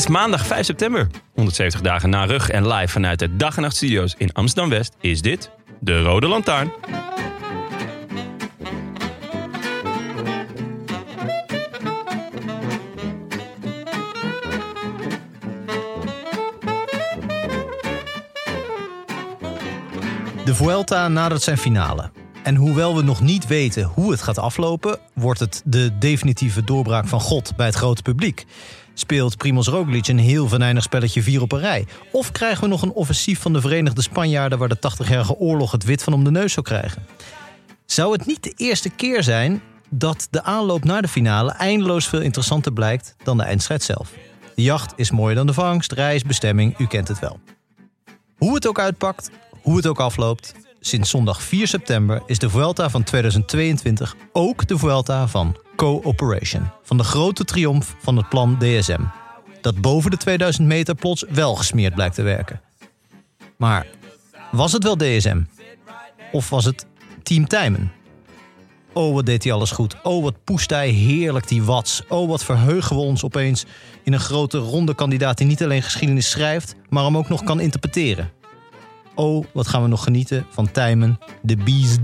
Is maandag 5 september. 170 dagen na rug en live vanuit de Dag en Nacht Studio's in Amsterdam-West is dit de Rode Lantaarn. De Vuelta nadert zijn finale. En hoewel we nog niet weten hoe het gaat aflopen, wordt het de definitieve doorbraak van God bij het grote publiek. Speelt Primoz Roglic een heel venijnig spelletje vier op een rij? Of krijgen we nog een offensief van de Verenigde Spanjaarden waar de 80-jarige oorlog het wit van om de neus zou krijgen? Zou het niet de eerste keer zijn dat de aanloop naar de finale eindeloos veel interessanter blijkt dan de eindstrijd zelf? De jacht is mooier dan de vangst, reis, bestemming, u kent het wel. Hoe het ook uitpakt, hoe het ook afloopt, sinds zondag 4 september is de Vuelta van 2022 ook de Vuelta van Cooperation. Van de grote triomf van het plan DSM. Dat boven de 2000 meter plots wel gesmeerd blijkt te werken. Maar was het wel DSM? Of was het Team Tijmen? Oh, wat deed hij alles goed. Oh, wat poest hij heerlijk die watts. Oh, wat verheugen we ons opeens in een grote ronde kandidaat... die niet alleen geschiedenis schrijft, maar hem ook nog kan interpreteren. Oh, wat gaan we nog genieten van Tijmen, de Beast,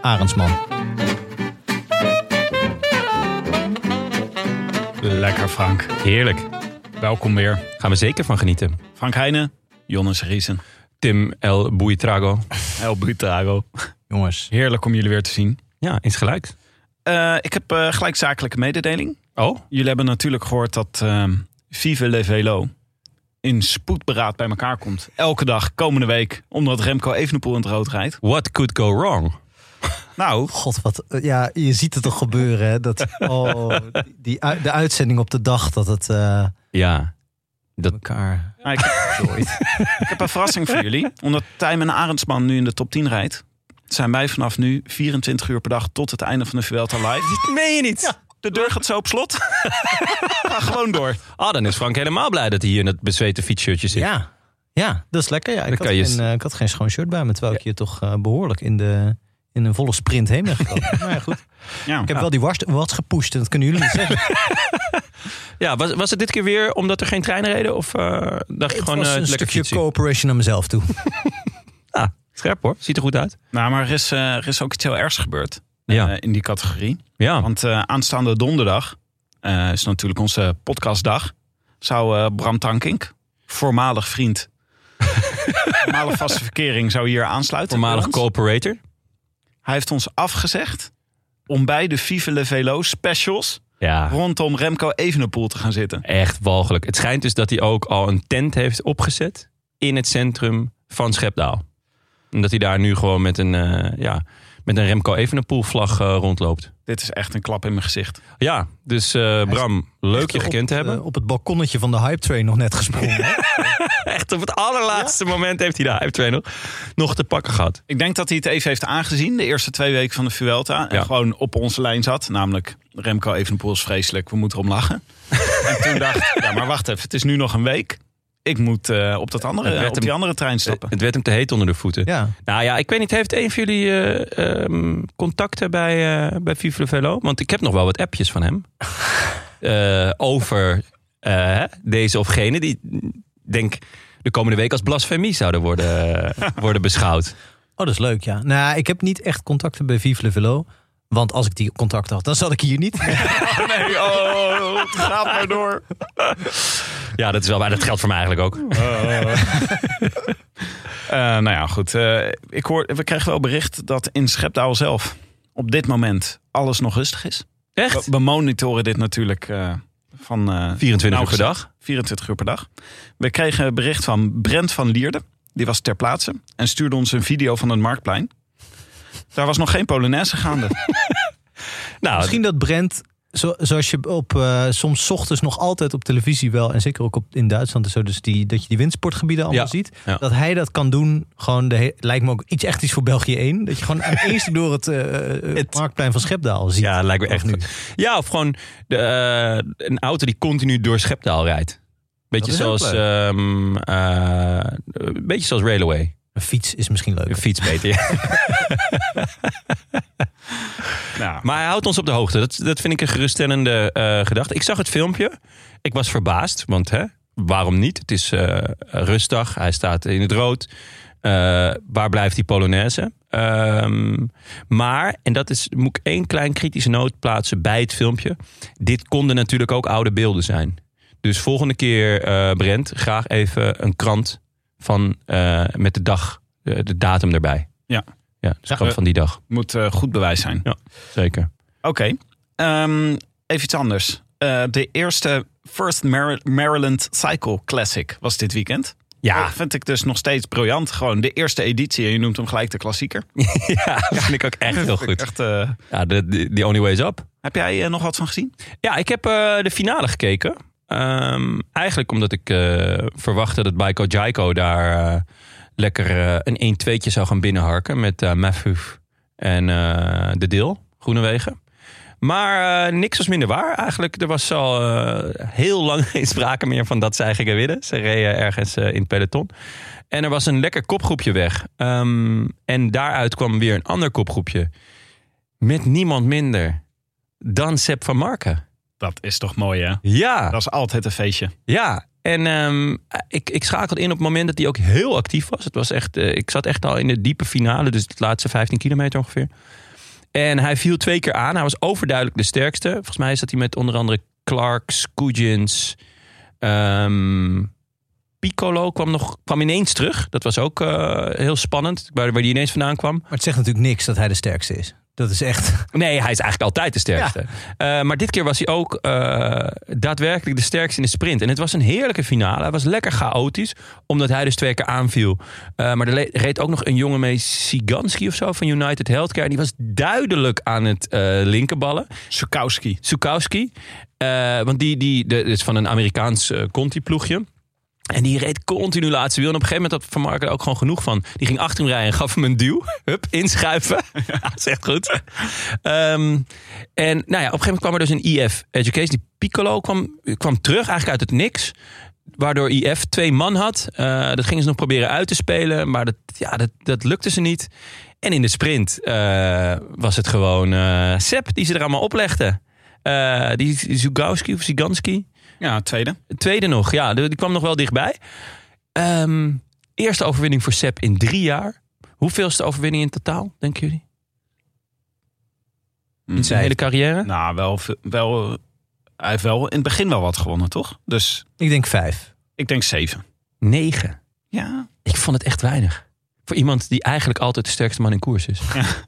Arendsman. Lekker Frank. Heerlijk. Welkom weer. Gaan we zeker van genieten. Frank Heijnen, Jonas Riesen, Tim El Buitrago. El Butrago. Jongens, Heerlijk om jullie weer te zien. Ja, eens gelijk. Eh, ik heb uh, gelijk zakelijke mededeling. Oh? Jullie hebben natuurlijk gehoord dat uh, Vive Le Velo in spoedberaad bij elkaar komt. Elke dag, komende week, omdat Remco Evenepoel in het rood rijdt. What could go wrong? Nou, god wat... Ja, je ziet het toch gebeuren, hè? Dat, oh, die, de uitzending op de dag dat het uh, ja, dat elkaar... Ik, heb, ik heb een verrassing voor jullie. Omdat Tijmen Arendsman nu in de top 10 rijdt... zijn wij vanaf nu 24 uur per dag tot het einde van de Vuelta live. Dit meen je niet? Ja. De deur gaat zo op slot. Ga gewoon door. Ah, dan is Frank helemaal blij dat hij hier in het bezweten fietsshirtje zit. Ja, ja dat is lekker. Ja. Ik, had geen, uh, ik had geen schoon shirt bij me, terwijl ik hier toch uh, behoorlijk in, de, in een volle sprint heen ben gekomen. maar ja, goed. Ja. Ik heb wel die wat gepusht en dat kunnen jullie niet zeggen. ja, was, was het dit keer weer omdat er geen treinen reden? Of uh, dacht je gewoon was een lekker stukje fietsen? cooperation naar mezelf toe. ah, scherp hoor. Ziet er goed uit. Nou, maar er is, er is ook iets heel ergs gebeurd. Ja. in die categorie. Ja. Want uh, aanstaande donderdag uh, is natuurlijk onze podcastdag. Zou Bram Tankink, voormalig vriend, voormalig vaste verkering, zou hier aansluiten. Voormalig cooperator. Hij heeft ons afgezegd om bij de Vive Le Velo specials ja. rondom Remco Evenepoel te gaan zitten. Echt walgelijk. Het schijnt dus dat hij ook al een tent heeft opgezet in het centrum van Schepdaal. En dat hij daar nu gewoon met een, ja, met een Remco Evenepoel vlag uh, rondloopt. Dit is echt een klap in mijn gezicht. Ja, dus uh, Bram, leuk je gekend op, te hebben. Uh, op het balkonnetje van de Hype Train nog net gesprongen. echt op het allerlaatste ja? moment heeft hij de Hype Train nog, nog te pakken gehad. Ik denk dat hij het even heeft aangezien, de eerste twee weken van de Vuelta. En Ja. gewoon op onze lijn zat. Namelijk, Remco Evenepoel is vreselijk, we moeten erom lachen. en toen dacht ik, ja maar wacht even, het is nu nog een week. Ik moet uh, op, dat andere, op hem- die andere trein stappen. Het werd hem te heet onder de voeten. ja. Nou ja, ik weet niet, heeft een van jullie eh, ehm, contacten bij, eh bij Vive Velo? Want ik heb nog wel wat appjes van hem. Eh, over eh, deze of gene die, denk de komende week als blasfemie zouden worden, worden beschouwd. Oh, dat is leuk, ja. Nou, ik heb niet echt contacten bij Vive Velo. Want als ik die contacten had, dan zat ik hier niet. nee, oh, het gaat maar door. Ja, dat is wel waar. Dat geldt voor mij eigenlijk ook. Eh, nou ja, goed. eh, ik hoor, we krijgen wel bericht dat in Schepdaal zelf op dit moment alles nog rustig is. Echt? We, we monitoren dit natuurlijk eh, Van, eh, 24 uur per dag. 24 uur per dag. We kregen een bericht van Brent van Lierde. Die was ter plaatse en stuurde ons een video van het Marktplein. Daar was nog geen Polonaise gaande. Nou, Misschien dat Brent, zo, zoals je op eh, soms ochtends nog altijd op televisie wel, en zeker ook op, in Duitsland en zo, dus die, dat je die windsportgebieden allemaal Ja, ziet, ja. dat hij dat kan doen. Gewoon de, lijkt me ook iets echt iets voor België 1. Dat je gewoon aan eens door het, eh, het marktplein van Schepdaal ziet. Ja, lijkt me Of echt nu. Ja, of gewoon de, een auto die continu door Schepdaal rijdt. Beetje zoals, ehm, eh, beetje zoals Railway. Een fiets is misschien leuk. Een fiets beter. ja. Nou, Maar hij houdt ons op de hoogte. Dat, dat vind ik een geruststellende eh, gedachte. Ik zag het filmpje. Ik was verbaasd. Want hè, waarom niet? Het is eh rustdag. Hij staat in het rood. Eh, waar blijft die Polonaise? Ehm, maar, en dat is, moet ik één klein kritische noot plaatsen bij het filmpje. Dit konden natuurlijk ook oude beelden zijn. Dus volgende keer, eh Brent, graag even een krant van, eh, met de dag, de, de datum erbij. Ja. Ja, dus Ja. van die dag. moet eh, goed bewijs zijn. Zeker. Oké, Ehm, even iets anders. Eh, de eerste First Mar- Maryland Cycle Classic was dit weekend. Ja, Dat vind ik dus nog steeds briljant. Gewoon de eerste editie en je noemt hem gelijk de klassieker. ja, dat vind ik ook echt heel goed. Echt, eh, Ja, the only way is up. heb jij eh, nog wat van gezien? Ja, ik heb eh, de finale gekeken. Ehm, eigenlijk omdat ik eh, verwachtte dat Baiko Jaiko daar eh, lekker eh, een 1-2'tje zou gaan binnenharken met uh, en De Deel, Groenewegen. Maar niks was minder waar. Eigenlijk, er was al heel lang geen sprake meer van dat zij gingen winnen. Ze reden ergens in het peloton. En er was een lekker kopgroepje weg. Ehm, en daaruit kwam weer een ander kopgroepje. Met niemand minder dan Sepp van Marken. Dat is toch mooi hè? Ja, Dat is altijd een feestje. ja. En ehm, ik, ik schakelde in op het moment dat hij ook heel actief was. Het was echt, eh, ik zat echt al in de diepe finale, dus de laatste 15 kilometer ongeveer. En hij viel twee keer aan. Hij was overduidelijk de sterkste. Volgens mij zat hij met onder andere Clark, Scoogins, ehm, Piccolo kwam, nog, kwam ineens terug. Dat was ook eh, heel spannend, waar, waar die ineens vandaan kwam. Maar het zegt natuurlijk niks dat hij de sterkste is. Dat is echt. Nee, hij is eigenlijk altijd de sterkste. Eh, maar dit keer was hij ook eh, daadwerkelijk de sterkste in de sprint. En het was een heerlijke finale. Hij was lekker chaotisch, omdat hij dus twee keer aanviel. Eh, maar er reed ook nog een jongen mee, Siganski of zo, van United Healthcare. En die was duidelijk aan het eh, linkerballen. Sukowski. Sukowski. Eh, want die, die de, is van een Amerikaans Conti-ploegje. En die reed continu laatste wiel. En op een gegeven moment had Van Marken er ook gewoon genoeg van. Die ging achter hem rijden en gaf hem een duw. Hup, inschuiven. Ja, dat is echt goed. Ehm, en nou ja, op een gegeven moment kwam er dus een IF Education. Die Piccolo kwam, kwam terug eigenlijk uit het niks. Waardoor IF twee man had. Eh, dat gingen ze nog proberen uit te spelen. Maar dat, ja, dat, dat lukte ze niet. En in de sprint eh, was het gewoon eh Sepp die ze er allemaal oplegde. Die Zugowski of Ziganski. Ja, tweede. Tweede nog, ja, die kwam nog wel dichtbij. Ehm, eerste overwinning voor Sepp in drie jaar. Hoeveelste overwinning in totaal, denken jullie? In zijn hele carrière? Nou, wel, wel, hij heeft wel in het begin wel wat gewonnen, toch? Dus Ik denk vijf. ik denk zeven. Negen. Ja, Ik vond het echt weinig. Voor iemand die eigenlijk altijd de sterkste man in koers is.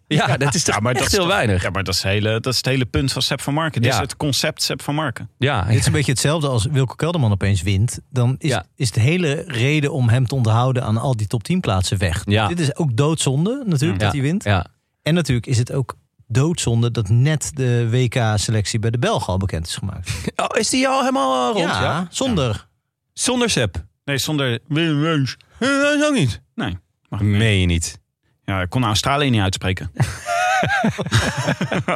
Ja, dat is toch Ja, maar echt dat is heel toch- weinig. ja maar dat is, hele, dat is het hele punt van Sepp van Marken. Dit Ja. is het concept Sepp van Marken. Ja, Dit is een beetje hetzelfde als Wilco Kelderman opeens wint. Dan is, Ja. is de hele reden om hem te onderhouden aan al die top 10 plaatsen weg. Ja. Dit is ook doodzonde natuurlijk Ja. dat hij wint. ja. En natuurlijk is het ook doodzonde dat net de WK-selectie bij de Belgen al bekend is gemaakt. Oh, is die al helemaal eh, rond? ja, zonder. Zonder Sepp? Nee, zonder Willem. Eh, dat is ook niet. Nee. Mag ik mee? Meen je niet? Ja, ik kon Australië niet uitspreken.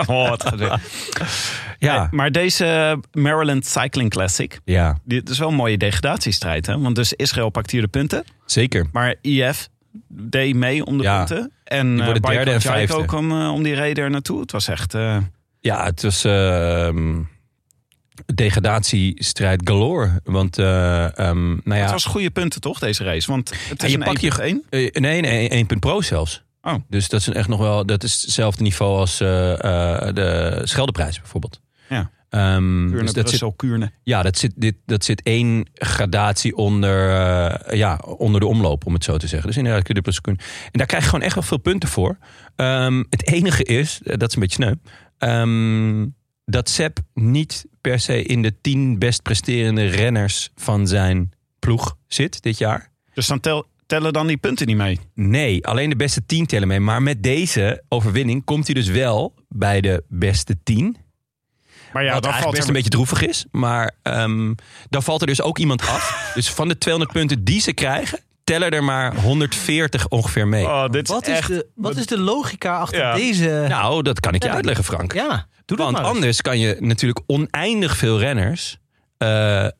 oh, wat. Ja. Nee, maar deze Maryland Cycling Classic, Ja, dit is wel een mooie degradatiestrijd. Hè? Want dus Israël pakt hier de punten. zeker. Maar IF deed mee om de Ja. punten. En Die uh, worden derde en vijfde. kwam eh, om die reden er naartoe. Het was echt... eh, Ja, het was ehm, degradatiestrijd galore. Want, eh, ehm, nou ja, Het was goede punten toch, deze race? Want het is je een pakt je- 1 eh, nee, nee, 1 punt pro zelfs. Oh. Dus dat is echt nog wel, dat is hetzelfde niveau als eh, de Scheldeprijs bijvoorbeeld. Ja. Ehm, Kuurne, dus dat zit, Brussel, Kuurne. ja, dat zit, dit, dat zit één gradatie onder, ja, onder de omloop, om het zo te zeggen. Dus inderdaad, kun je plus kunnen. En daar krijg je gewoon echt wel veel punten voor. Ehm, het enige is, dat is een beetje sneu, ehm, dat Sepp niet per se in de tien best presterende renners van zijn ploeg zit dit jaar. Dus dan tel, tellen dan die punten niet mee. Nee, alleen de beste tien tellen mee. Maar met deze overwinning komt hij dus wel bij de beste tien. Maar ja, wat eigenlijk valt best er... een beetje droevig is. Maar ehm, dan valt er dus ook iemand af. dus van de 200 punten die ze krijgen, tellen er maar 140 ongeveer mee. Oh, dit Wat is, echt... de, wat is de logica achter Ja. deze... Nou, dat kan ik je Ja, uitleggen, Frank. ja, doe dat Want maar eens. anders kan je natuurlijk oneindig veel renners... eh, eh,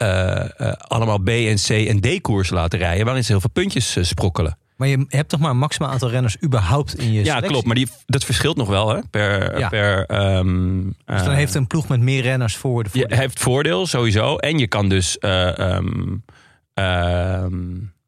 eh, allemaal B en C en D koers laten rijden... waarin ze heel veel puntjes sprokkelen. Maar je hebt toch maar een maximaal aantal renners überhaupt in je Ja, selectie? klopt. Maar die, dat verschilt nog wel hè, per... Ja. per ehm, Dus dan heeft een ploeg met meer renners voor de Je voordeel. heeft voordeel sowieso. En je kan dus eh, ehm, ehm,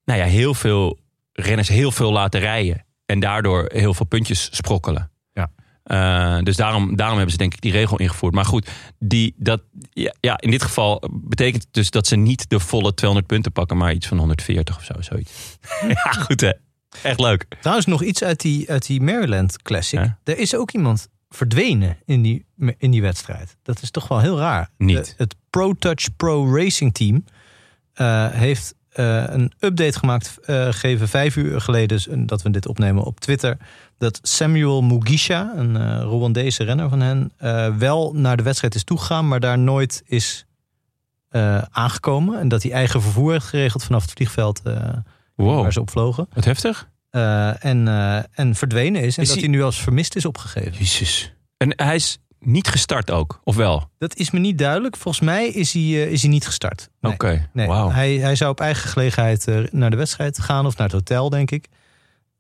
nou ja, heel veel renners heel veel laten rijden. En daardoor heel veel puntjes sprokkelen. Ja. Eh, dus daarom, daarom hebben ze denk ik die regel ingevoerd. Maar goed, die, dat, ja, ja, in dit geval betekent het dus dat ze niet de volle 200 punten pakken, maar iets van 140 of zo. Zoiets. ja, goed hè. Echt leuk. Trouwens, nog iets uit die, uit die Maryland Classic. Ja. Er is ook iemand verdwenen in die, in die wedstrijd. Dat is toch wel heel raar. Niet. De- het Pro Touch Pro Racing Team eh, heeft een update gemaakt, eh gegeven vijf uur geleden, dus, dat we dit opnemen op Twitter. Dat Samuel Mugisha, een eh Rwandese renner van hen, eh, wel naar de wedstrijd is toegegaan, maar daar nooit is eh, aangekomen. En dat hij eigen vervoer heeft geregeld vanaf het vliegveld eh, Wow, waar ze op vlogen. wat heftig. Eh, en, eh, en verdwenen is. En Is dat hij- hij nu als vermist is opgegeven. Jezus. En hij is niet gestart ook, of wel? Dat is me niet duidelijk. Volgens mij is hij, eh, is hij niet gestart. Nee. Oké, Nee, wauw. hij, hij zou op eigen gelegenheid eh, naar de wedstrijd gaan of naar het hotel, denk ik.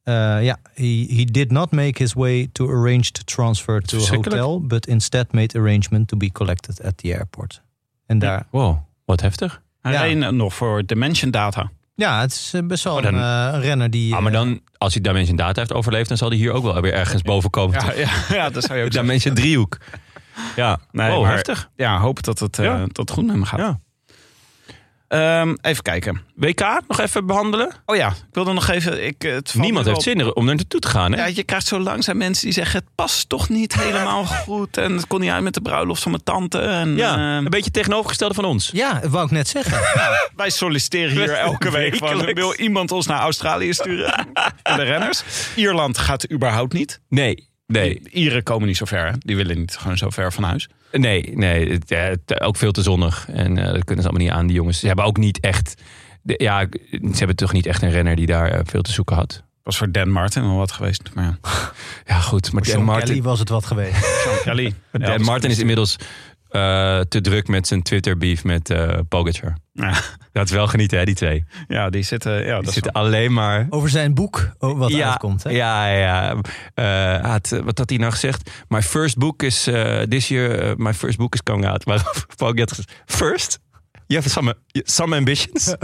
Eh, ja, he, he did not make his way to arrange to transfer to a hotel, but instead made arrangement to be collected at the airport. En daar, Wow, wat heftig. Hij Ja. reed nog voor Dimension Data. Ja, het is eh, best wel Oh, dan- een, eh, een renner die. Ah, maar eh, dan, als hij Dimension Data heeft overleefd, dan zal hij hier ook wel weer ergens boven komen. Ja, ja, ja, dat zou je ook. Dimension driehoek. Ja, Nee, oh, maar- heftig. Ja, hoop dat het, eh, Ja. dat het goed met me gaat. Ja. Ehm, even kijken. WK nog even behandelen. Oh ja, ik wilde nog even... Ik, eh, het Niemand heeft zin om er naartoe te gaan. Hè? Ja, je krijgt zo langzaam mensen die zeggen... het past toch niet helemaal goed. En het kon niet uit met de bruiloft van mijn tante. En, Ja, eh, een beetje tegenovergestelde van ons. Ja, dat wou ik net zeggen. wij solliciteren hier elke week van... Wil iemand ons naar Australië sturen? De renners. Ierland gaat überhaupt niet. Nee, nee, Ieren komen niet zo ver. hè. Die willen niet gewoon zo ver van huis. Nee. nee het, ja, het- ook veel te zonnig. En eh, dat kunnen ze allemaal niet aan, die jongens. Ze hebben ook niet echt... de- ja, ze hebben toch niet echt een renner die daar eh, veel te zoeken had. was voor Dan Martin wel wat geweest. Maar ja, Ja, goed. Maar Dan Martin, Kelly was het wat geweest. Sean Kelly. Dan Ja, Martin is inmiddels eh, te druk met zijn Twitter-beef met eh Pogacar. Ja, Dat is wel genieten, hè, die twee. ja, die zitten... Ja, dat Die is zitten alleen maar... Over zijn boek, oh, wat ja, uitkomt. Hè? Ja, ja. Eh, had, wat had hij nou gezegd? My first book is eh, this year. my first book is coming out. Waarop Pogacar First, you have some, some ambitions.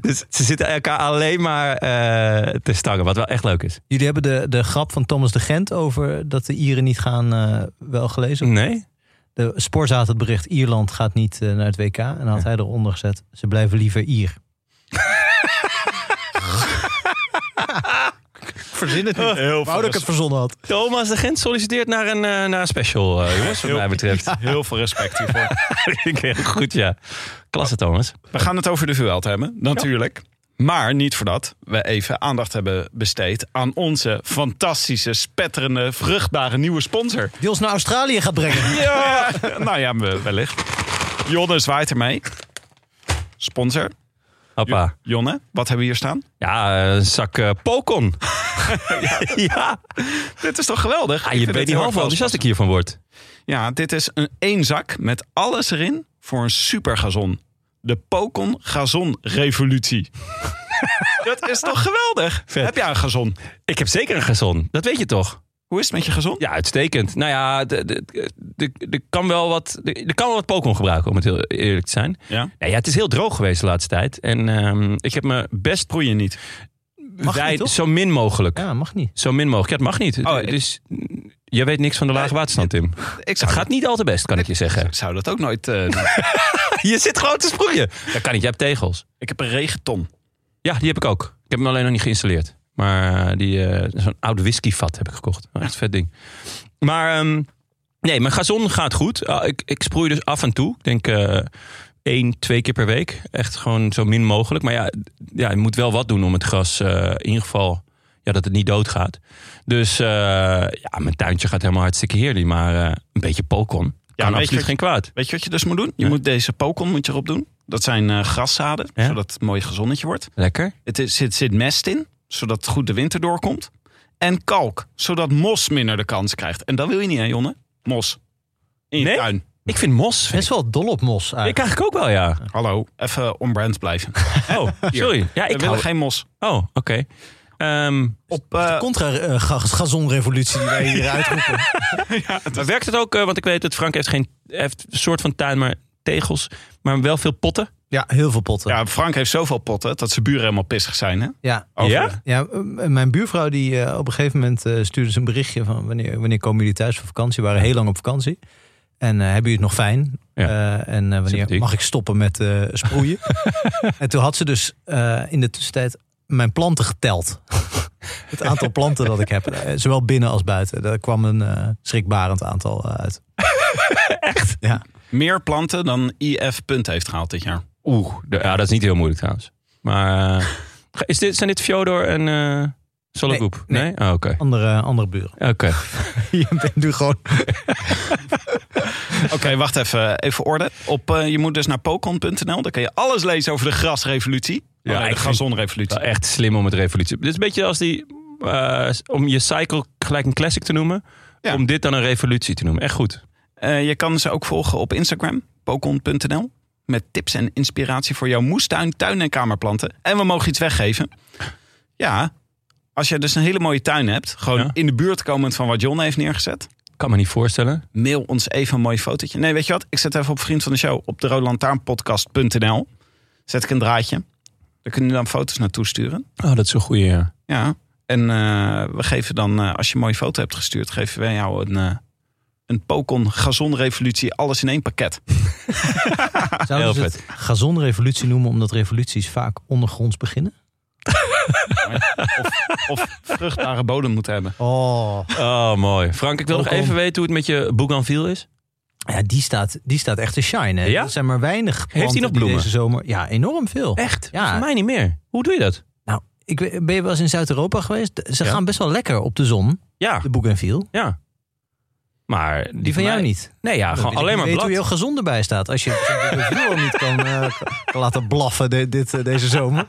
dus ze zitten elkaar alleen maar eh, te stangen, wat wel echt leuk is. Jullie hebben de, de grap van Thomas de Gent over dat de Ieren niet gaan eh, wel gelezen. Nee? De had het bericht Ierland gaat niet eh, naar het WK. En dan had hij eronder gezet, ze blijven liever Ier. Verzin het niet. Heel Wou dat ik het verzonnen had. Thomas de Gent solliciteert naar een, eh, naar een special, eh, jongens, wat mij betreft. Heel veel respect hiervoor. Ik heel goed, ja. Klasse, Thomas. We gaan het over de Vuelta hebben, natuurlijk. Maar niet voordat we even aandacht hebben besteed aan onze fantastische, spetterende, vruchtbare nieuwe sponsor. Die ons naar Australië gaat brengen. Ja, nou ja, we- wellicht. Jonne zwaait ermee. Sponsor. Hoppa. Jonne, wat hebben we hier staan? Ja, een zak eh Pokon. ja. Dit is toch geweldig? Ah, Ik je weet niet half enthousiast ik hiervan word. Ja, dit is een één zak met alles erin voor een super gazon. De Pokon Gazon Revolutie. Dat is toch geweldig? Vet. Heb jij een gazon? Ik heb zeker een gazon. Dat weet je toch? Hoe is het met je gazon? Ja, uitstekend. Nou ja, de- de- de- er kan wel wat, er kan wel wat Pokémon gebruiken, om het heel eerlijk te zijn. Ja? Nou ja, het is heel droog geweest de laatste tijd. En ehm, ik heb me best Proeien niet. Mag wij- niet, toch? zo min mogelijk. Ja, mag niet. Zo min mogelijk. Ja, het mag niet. Oh, ik- dus mm, je weet niks van de lage waterstand, Tim. Ik zou, Het gaat niet al te best, kan ik je zeggen. ik zou dat ook nooit eh, doen. Je zit gewoon te sproeien. Dat kan niet, je hebt tegels. Ik heb een regenton. Ja, die heb ik ook. Ik heb hem alleen nog niet geïnstalleerd. Maar die, eh, zo'n oud whiskyvat heb ik gekocht. Echt een vet ding. Maar ehm, Nee, mijn gazon gaat goed. Ah, ik, ik sproei dus af en toe. Ik denk eh één, twee keer per week. Echt gewoon zo min mogelijk. Maar ja, ja je moet wel wat doen om het gras eh, in ieder geval... Ja, dat het niet doodgaat. Dus eh, ja, mijn tuintje gaat helemaal hartstikke heerlijk. Maar eh, een beetje pokon Ja, kan je absoluut wat- geen kwaad. Weet je wat je dus moet doen? Je Ja. moet deze pokon moet je erop doen. Dat zijn eh, graszaden, Ja. zodat het mooi gezonnetje wordt. Lekker. Het is, zit, zit mest in, zodat goed de winter doorkomt. En kalk, zodat mos minder de kans krijgt. En dat wil je niet, hè, Jonne? Mos. In je Nee? tuin. Ik vind mos... Best wel dol op mos Ik eigenlijk. eigenlijk ook wel, ja. Hallo, even on-brand blijven. Oh, sorry. Ja, ik hou... geen mos. Oh, oké. Ehm, Op, eh, Contra-gazonrevolutie die wij hier uitroepen. maar werkt het ook, eh, want ik weet dat Frank heeft geen heeft een soort van tuin, maar tegels, maar wel veel potten. Ja, heel veel potten. Ja, ja, Frank heeft zoveel potten dat zijn buren helemaal pissig zijn. Hè? ja. Over- Ja? eh, mijn buurvrouw die op een gegeven moment stuurde ze een berichtje van wanneer, wanneer komen jullie thuis voor vakantie? We waren heel lang op vakantie. En eh, hebben jullie het nog fijn? Ja. Eh, en wanneer Sympathiek. mag ik stoppen met eh, sproeien? en toen had ze dus eh, in de tussentijd mijn planten geteld. het aantal planten dat ik heb. eh, Zowel binnen als buiten. Daar kwam een eh, schrikbarend aantal eh, uit. Echt? Ja. Meer planten dan IF punt heeft gehaald dit jaar. Oeh, de- ja, dat is niet heel moeilijk trouwens. Maar is dit, zijn dit Fjodor en eh Sologroep? Nee, Nee? Oh, Oké. Andere, andere buren. Oké. Je bent nu gewoon... Oké, wacht even. Even orde. Op, eh, je moet dus naar pokon.nl. Daar kan je alles lezen over de grasrevolutie. Ja, de gazonrevolutie. Echt slim om het revolutie. Dit is een beetje als die, eh, om je cycle gelijk een classic te noemen. Ja. Om dit dan een revolutie te noemen. Echt goed. Eh, je kan ze ook volgen op Instagram, pokon.nl. Met tips en inspiratie voor jouw moestuin, tuin en kamerplanten. En we mogen iets weggeven. Ja, als je dus een hele mooie tuin hebt, gewoon Ja. in de buurt komend van wat John heeft neergezet. Kan me niet voorstellen. Mail ons even een mooi fotootje. Nee, weet je wat? Ik zet even op vriend van de show op de roodlantaarnpodcast.nl. Zet ik een draadje. Daar kunnen jullie dan foto's naartoe sturen. Oh, dat is een goede. Ja. Ja. En eh, we geven dan, eh, als je een mooie foto hebt gestuurd, geven wij jou een, eh een Pokon Gazonrevolutie alles in één pakket. Zouden ze Heel het gazonrevolutie noemen omdat revoluties vaak ondergronds beginnen? Of vruchtbare bodem moeten hebben. Oh. Oh, mooi. Frank, ik wil nog even weten hoe het met je Bougainville is. Ja, die staat, die staat echt te shine. Hè? Ja? Er zijn maar weinig planten nog die bloemen? deze zomer... Ja, enorm veel. Echt? Ja. Voor mij niet meer. Hoe doe je dat? Nou, ik, weet- ben je wel eens in Zuid-Europa geweest? Ze Ja. gaan best wel lekker op de zon, Ja, de Bougainville. ja. Maar die, Die van jou mij- niet. Nee, ja, gewoon alleen maar blad. weten hoe jouw gezond erbij staat. Als je zo'n Bougainville al niet kan, eh, kan laten blaffen de- dit, eh, deze zomer.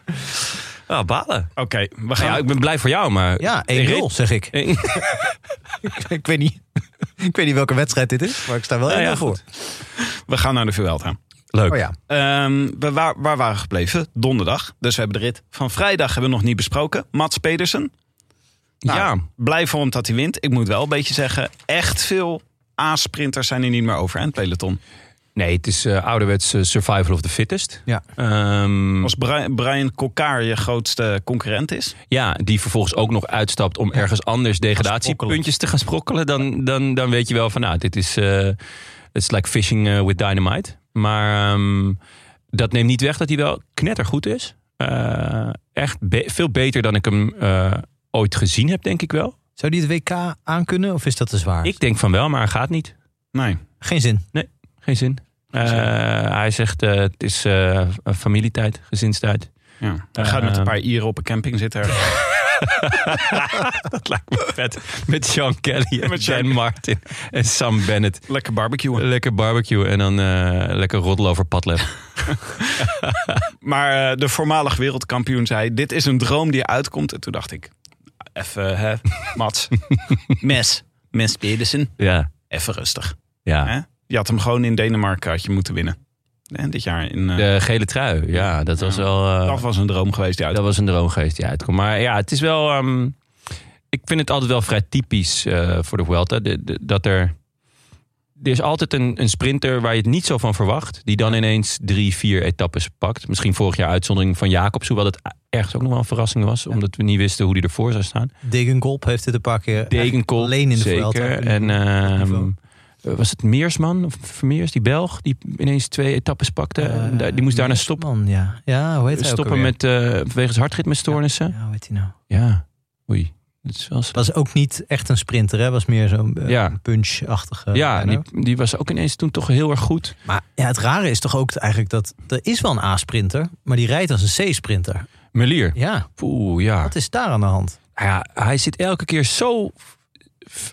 Ah, balen. Oké, we gaan. ja, ik ben blij voor jou, maar... Ja, 1-0 Ik zeg ik. ik, weet niet, ik weet niet welke wedstrijd dit is, maar ik sta wel 1-0 Nou ja, voor. goed. We gaan naar de Vuelta. Leuk. Oh ja. Ehm, we, waar, waar waren we gebleven? Donderdag. Dus we hebben de rit van vrijdag hebben we nog niet besproken. Mats Pedersen. Nou, ja. Blij voor hem dat hij wint. Ik moet wel een beetje zeggen, echt veel A-sprinters zijn er niet meer over, hè, het peloton. Nee, het is eh, ouderwets eh, survival of the fittest. Ja. Als Brian, Brian Kokkaar je grootste concurrent is. Ja, die vervolgens ook nog uitstapt om ergens anders degradatiepuntjes te gaan sprokkelen. Dan, dan, dan weet je wel van, nou, dit is eh it's like fishing with dynamite. Maar ehm, dat neemt niet weg dat hij wel knettergoed is. Eh, echt be- veel beter dan ik hem eh, ooit gezien heb, denk ik wel. Zou die het WK aankunnen of is dat te zwaar? Ik denk van wel, maar gaat niet. Nee. Geen zin. Geen zin. Eh, hij zegt, eh, het is eh, familietijd, gezinstijd. Ja. Hij gaat met een paar Ieren op een camping zitten. Dat lijkt me vet. Met Sean Kelly en Met Sean Martin en Sam Bennett. Lekker barbecuen. Lekker barbecue en dan eh, lekker roddelen over padlef. Maar de voormalig wereldkampioen zei: Dit is een droom die uitkomt. En toen dacht ik: Even, hè, Mats. Mes. Mes Pedersen. Ja, Even rustig. ja. Hè? Je had hem gewoon in Denemarken had je moeten winnen. En dit jaar in. eh, De gele trui, ja, dat was wel... eh, dat was een droom geweest die uit. dat was een droomgeest die uitkomt. Maar ja, het is wel... ehm, ik vind het altijd wel vrij typisch eh, voor de Vuelta. de- de- dat er... Er is altijd een, een sprinter waar je het niet zo van verwacht. Die dan ineens drie, vier etappes pakt. Misschien vorig jaar uitzondering van Jacobs. Hoewel dat ergens ook nog wel een verrassing was. Omdat we niet wisten hoe die ervoor zou staan. Degenkolb heeft dit een paar keer Degenkolb, alleen in de zeker. Vuelta En ehm. Was het Meersman of Vermeers, die Belg, die ineens twee etappes pakte? Eh, die moest daarna stoppen, ja. ja, hoe heet hij stoppen met, eh wegens hartritmestoornissen. Ja, hoe heet hij nou? Ja. oei. Is wel Was ook niet echt een sprinter, hè? Was meer zo'n eh, Ja. punch-achtige. ja, die, die was ook ineens toen toch heel erg goed. Maar ja, het rare is toch ook eigenlijk dat er is wel een A-sprinter, maar die rijdt als een C-sprinter. Melier. Ja, Oeh, ja. wat is daar aan de hand? Nou ja, hij zit elke keer zo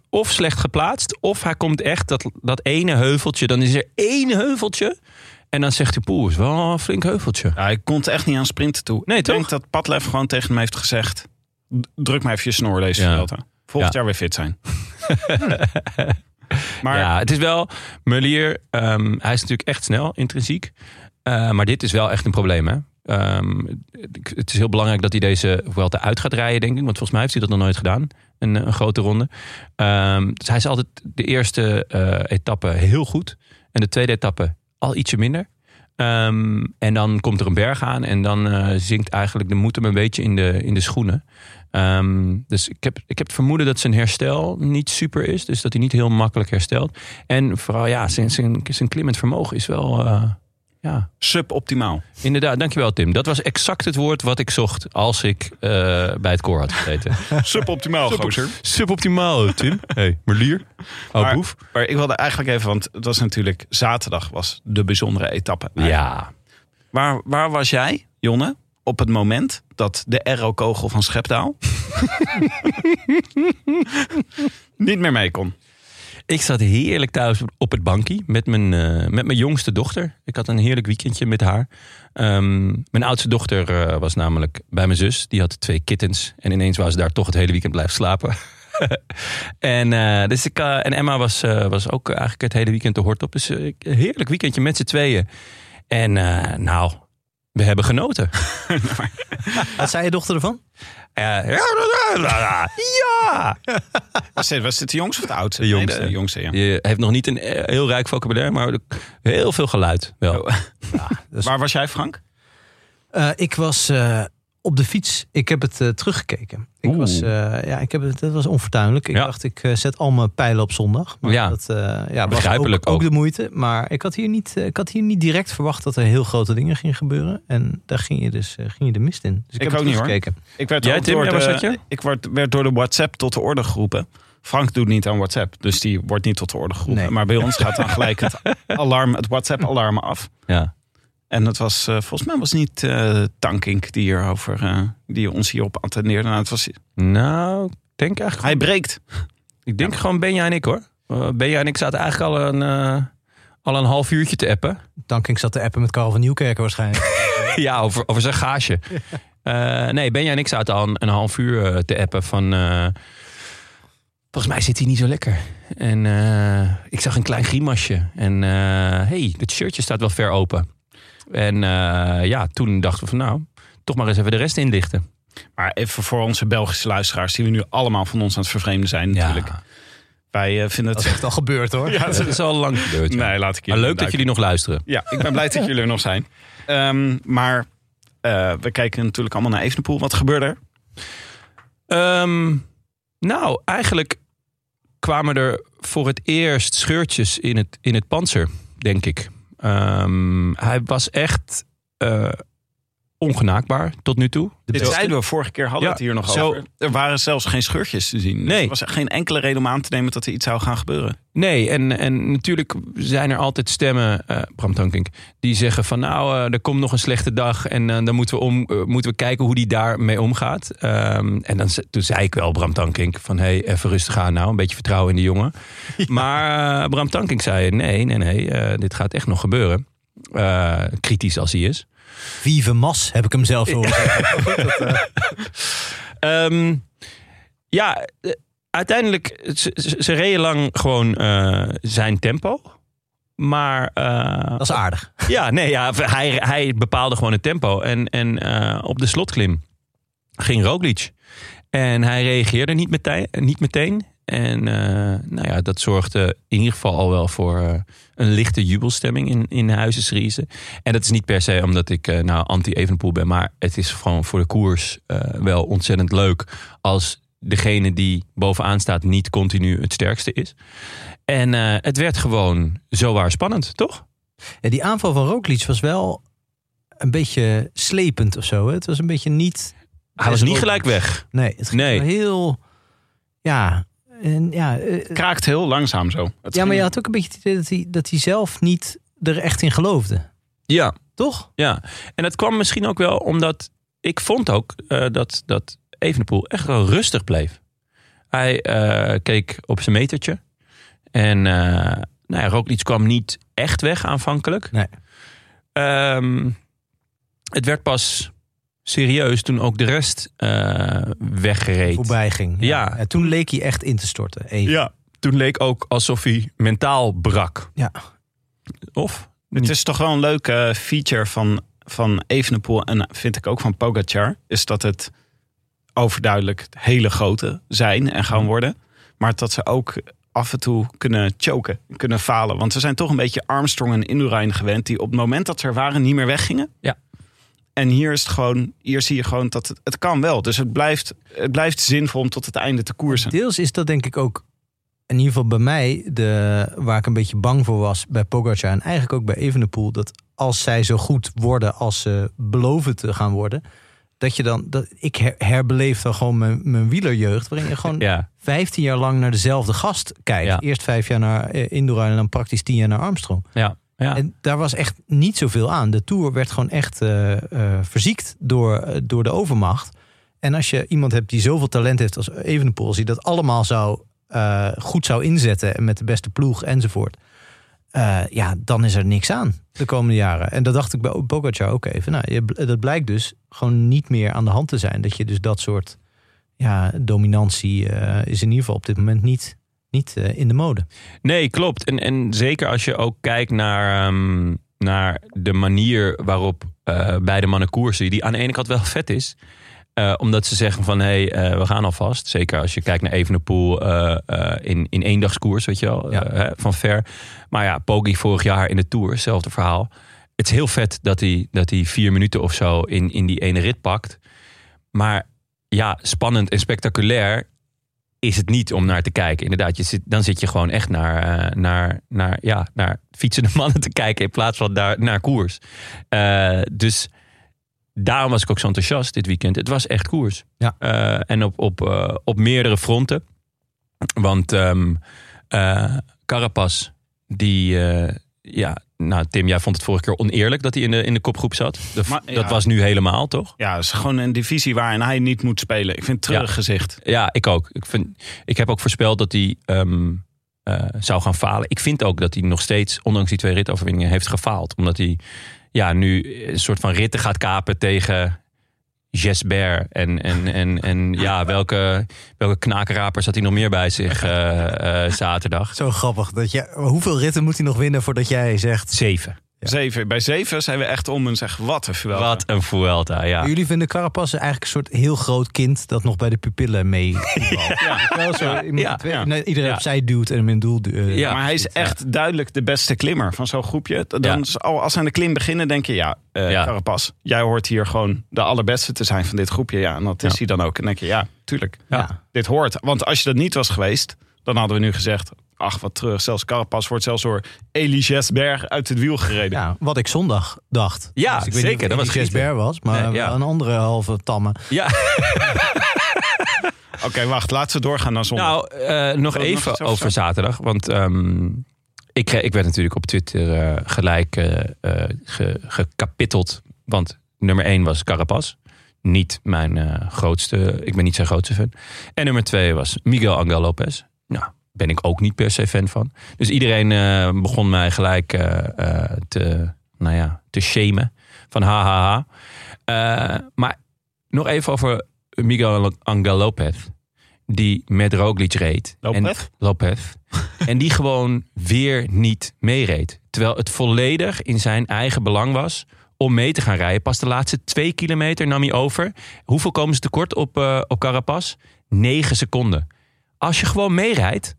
of slecht geplaatst, of hij komt echt dat, dat ene heuveltje. Dan is er één heuveltje. En dan zegt hij, poeh, is wel een flink heuveltje. Ja, hij komt echt niet aan sprinten toe. Nee, ik denk dat Padlef gewoon tegen hem heeft gezegd... "D- druk maar even je snor deze Ja. Volgend Ja. jaar weer fit zijn. maar ja, het is wel, Melier, ehm, hij is natuurlijk echt snel, intrinsiek. Eh, maar dit is wel echt een probleem, hè. Ehm, het is heel belangrijk dat hij deze Vuelta uit gaat rijden, denk ik. Want volgens mij heeft hij dat nog nooit gedaan, een, een grote ronde. Ehm, dus hij is altijd de eerste eh, etappe heel goed. En de tweede etappe al ietsje minder. Ehm, en dan komt er een berg aan en dan eh, zinkt eigenlijk de moed hem een beetje in de, in de schoenen. Dus ik heb, ik heb het vermoeden dat zijn herstel niet super is. Dus dat hij niet heel makkelijk herstelt. En vooral ja, zijn, zijn, zijn klimmend vermogen is wel... eh, ja, suboptimaal. inderdaad. Dankjewel Tim. Dat was exact het woord wat ik zocht als ik eh, bij het koor had gezeten. Suboptimaal, gozer. Suboptimaal Tim. Hey, Merlier. Oh, Maar- boef. Maar ik wilde eigenlijk even, want het was natuurlijk zaterdag was de bijzondere etappe. Ja. Waar, waar was jij, Jonne, op het moment dat de aero-kogel van Schepdaal niet meer mee kon? Ik zat heerlijk thuis op het bankje met mijn, eh, met mijn jongste dochter. Ik had een heerlijk weekendje met haar. Ehm, mijn oudste dochter eh, was namelijk bij mijn zus. Die had twee kittens. En ineens was ze daar toch het hele weekend blijven slapen. en, eh, dus ik, en Emma was, was ook eigenlijk het hele weekend de hort op. Dus heerlijk weekendje met z'n tweeën. En nou, we hebben genoten. Wat zei je dochter ervan? Eh, ja! Was dit, was dit de jongste of de oudste? De jongste. Nee, de jongste, ja. Je heeft nog niet een eh, heel rijk vocabulaire, maar heel veel geluid wel. Oh. Dus- Waar was jij, Frank? Eh, ik was eh, op de fiets. Ik heb het eh, teruggekeken. Ik Oeh. was, eh, ja, ik heb het, dat was onfortuinlijk. Ik Ja. dacht, ik eh, zet al mijn pijlen op zondag. Maar Ja. dat ja, was Begrijpelijk ook, ook ook. de moeite. Maar ik had, hier niet, ik had hier niet direct verwacht dat er heel grote dingen gingen gebeuren. En daar ging je dus ging je de mist in. Dus ik, Ik heb het ook niet, teruggekeken. Ik werd, Jij, ook Tim, door de, zat je? ik werd, werd door de WhatsApp tot de orde geroepen. Frank doet niet aan WhatsApp, dus die wordt niet tot de orde geroepen. Nee. Maar bij ons gaat dan gelijk het alarm, het WhatsApp-alarm af. Ja. En het was, eh, volgens mij was het niet eh Tankink die, hierover, eh, die ons hierop attendeerde. Nou, het was, Nou, ik denk eigenlijk. hij breekt. Ik denk gewoon Benja en ik hoor. Uh, Benja en ik zaten eigenlijk al een, eh, al een half uurtje te appen. Dankink zat te appen met Karel van Nieuwkerken waarschijnlijk. ja, over, over zijn. Eh, nee, Benja en ik zaten al een, een half uur te appen van... eh, volgens mij zit hij niet zo lekker. En eh, ik zag een klein grimasje. En eh hey, het shirtje staat wel ver open. En eh, ja, toen dachten we van nou, toch maar eens even de rest inlichten. Maar even voor onze Belgische luisteraars, die we nu allemaal van ons aan het vervreemden zijn natuurlijk. Wij eh, vinden Dat het... is echt al gebeurd hoor. Ja, Dat is al lang gebeurd. Nee, laat ik maar leuk dat jullie nog luisteren. Ja, ik ben blij dat jullie er nog zijn. Ehm, maar eh, we kijken natuurlijk allemaal naar Evenepoel. Wat gebeurde er? Ehm, nou, eigenlijk kwamen er voor het eerst scheurtjes in het, in het panzer, denk ik. Ehm, hij was echt eh, ongenaakbaar tot nu toe. Dit zeiden we vorige keer, hadden we Ja, het hier nog zo- over. Er waren zelfs geen scheurtjes te zien. Dus Nee. Er was geen enkele reden om aan te nemen dat er iets zou gaan gebeuren. Nee, en, en natuurlijk zijn er altijd stemmen, eh Bram Tankink, die zeggen van nou, eh, er komt nog een slechte dag en eh, dan moeten we, om, moeten we kijken hoe die daarmee omgaat. Ehm, en dan, toen zei ik wel Bram Tankink van hey, even rustig aan nou, een beetje vertrouwen in de jongen. Maar Bram Tankink zei nee, nee, nee, dit gaat echt nog gebeuren. Eh, kritisch als hij is. Vive Mas heb ik hem zelf horen zeggen. Ehm, ja, eh, uiteindelijk, ze, ze, reden lang gewoon eh, zijn tempo. Maar eh, Dat is aardig. ja, nee, ja, hij, hij bepaalde gewoon het tempo. En, en eh, op de slotklim ging Roglic. En hij reageerde niet meteen. Niet meteen. En eh, nou ja, dat zorgde in ieder geval al wel voor eh, een lichte jubelstemming in, in Huizensriese. En dat is niet per se omdat ik eh, nou anti-Evenepoel ben. Maar het is gewoon voor de koers wel ontzettend leuk als degene die bovenaan staat niet continu het sterkste is. En het werd gewoon zowaar spannend, toch? Ja, die aanval van Roglic was wel een beetje slepend of zo. Hè? Het was een beetje niet... Hij was niet gelijk weg. Nee, het ging Nee. heel... Ja, en ja, eh, Kraakt heel langzaam zo. Het ja, maar je had ook een beetje het idee dat hij, dat hij zelf niet er echt in geloofde. Ja, Toch? Ja, en dat kwam misschien ook wel omdat ik vond ook eh, dat, dat Evenepoel echt wel rustig bleef. Hij eh, keek op zijn metertje. En nou ja, Roglic kwam niet echt weg aanvankelijk. Nee. Ehm, het werd pas serieus toen ook de rest eh, weggereed. Voorbij ging. Ja. En toen leek hij echt in te storten. Even. Ja, toen leek ook alsof hij mentaal brak. Ja. Of? Het is toch wel een leuke feature van, van Evenepoel en vind ik ook van Pogacar. Is dat het overduidelijk hele grote zijn en gaan worden. Maar dat ze ook af en toe kunnen choken, kunnen falen. Want we zijn toch een beetje Armstrong en Indurain gewend. Die op het moment dat ze er waren niet meer weggingen. Ja. En hier is het gewoon, hier zie je gewoon dat het, het kan wel. Dus het blijft, het blijft zinvol om tot het einde te koersen. Deels is dat denk ik ook, in ieder geval bij mij, de, waar ik een beetje bang voor was bij Pogacar en eigenlijk ook bij Evenepoel, dat als zij zo goed worden als ze beloven te gaan worden, dat je dan, dat ik her- herbeleef dan gewoon mijn, mijn wielerjeugd, waarin je gewoon Ja, 15 jaar lang naar dezelfde gast kijkt. Ja. Eerst vijf jaar naar eh, Indurain en dan praktisch 10 jaar naar Armstrong. ja, En daar was echt niet zoveel aan. De Tour werd gewoon echt eh, eh, verziekt door, eh, door de overmacht. En als je iemand hebt die zoveel talent heeft als Evenepoel... hij dat allemaal zou, goed zou inzetten... en met de beste ploeg enzovoort... ja, dan is er niks aan de komende jaren. En dat dacht ik bij Pogacar ook even. Nou, dat blijkt dus gewoon niet meer aan de hand te zijn. Dat je dus dat soort ja, dominantie is in ieder geval op dit moment niet, niet eh, in de mode. Nee, klopt. En, en zeker als je ook kijkt naar, ehm, naar de manier waarop eh, beide mannen koersen, die aan de ene kant wel vet is. eh, omdat ze zeggen van hé, hey, we gaan alvast. Zeker als je kijkt naar Evenepoel eh in, in ééndagskoers, weet je wel, Ja. hè, van ver. Maar ja, Poggi vorig jaar in de Tour, hetzelfde verhaal. Het is heel vet dat hij, dat hij vier minuten of zo in, in die ene rit pakt. Maar ja, spannend en spectaculair is het niet om naar te kijken. Inderdaad, je zit, dan zit je gewoon echt naar, eh, naar, naar, ja, naar fietsende mannen te kijken in plaats van daar, naar koers. Eh, dus daarom was ik ook zo enthousiast dit weekend. Het was echt koers. Ja. Eh, en op, op, op meerdere fronten. Want ehm eh, Carapaz, die, ja, nou Tim, jij vond het vorige keer oneerlijk dat hij in de, in de kopgroep zat. Dat, Maar, dat ja. was nu helemaal, toch? Ja, het is gewoon een divisie waarin hij niet moet spelen. Ik vind het treurig Ja. gezicht. Ja, ik ook. Ik, vind, ik heb ook voorspeld dat hij ehm, eh, zou gaan falen. Ik vind ook dat hij nog steeds, ondanks die twee ritoverwinningen, heeft gefaald. Omdat hij ja, nu een soort van ritten gaat kapen tegen Jesper. En, en, en, en ja, welke, welke knakenrapers had hij nog meer bij zich eh, eh, zaterdag? Zo grappig. Dat je, hoeveel ritten moet hij nog winnen voordat jij zegt... Zeven. Zeven. Bij zeven zijn we echt om en zeggen, wat een Vuelta. Wat een Vuelta, ja. Jullie vinden Carapaz eigenlijk een soort heel groot kind... dat nog bij de pupillen mee. Ja. Wel zo, iemand ja, twee- ja. nee, iedereen Ja. opzij duwt en hem in doel eh, Ja. Maar hij is echt duidelijk de beste klimmer van zo'n groepje. Dan, Ja. is al, als ze aan de klim beginnen, denk je... ja, eh Ja. Carapaz, jij hoort hier gewoon de allerbeste te zijn van dit groepje. Ja, en dat is Ja. hij dan ook. En dan denk je, ja, tuurlijk. Ja. Dit hoort. Want als je dat niet was geweest, dan hadden we nu gezegd... ach, wat terug. Zelfs Carapaz wordt zelfs door Elie Gesberg uit het wiel gereden. Ja, wat ik zondag dacht. Ja, Dus ik weet zeker, Niet dat was. Bear was, maar Nee, ja. een andere halve tamme. ja. Oké, wacht. Laten we doorgaan naar zondag. Nou, eh, nog even over zaterdag. Want ehm, ik, kreeg- ik werd natuurlijk op Twitter eh, gelijk eh, eh, ge- gekapitteld. Want nummer één was Carapaz. Niet mijn eh, grootste, ik ben niet zijn grootste fan. En nummer twee was Miguel Angel Lopez. Nou, ben ik ook niet per se fan van. Dus iedereen eh, begon mij gelijk eh, eh, te, nou ja, te shamen. Van ha, ha, ha. Maar nog even over Miguel Angel Lopez. Die met Roglic reed. En, Lopez? Lopez. en die gewoon weer niet meereed. Terwijl het volledig in zijn eigen belang was om mee te gaan rijden. Pas de laatste twee kilometer nam hij over. Hoeveel komen ze tekort op, op Carapaz? Negen seconden. Als je gewoon meerijdt,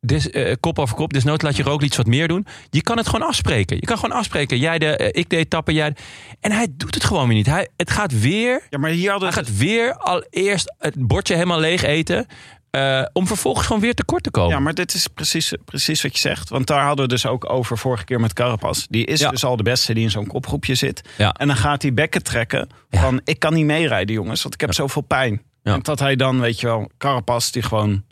dus, eh, kop over kop, dus nood laat je Roglic wat meer doen. Je kan het gewoon afspreken. Je kan gewoon afspreken. Jij de, eh, ik de etappe, jij de- En hij doet het gewoon weer niet. Hij, het gaat weer Ja, maar hier hadden hij gaat weer al eerst het bordje helemaal leeg eten. eh, om vervolgens gewoon weer tekort te komen. Ja, maar dit is precies, precies wat je zegt. Want daar hadden we dus ook over vorige keer met Carapaz. Die is Ja. dus al de beste die in zo'n kopgroepje zit. Ja. En dan gaat hij bekken trekken van... ik kan niet meerijden jongens, want ik heb zoveel pijn. Ja. En dat hij dan, weet je wel, Carapaz die gewoon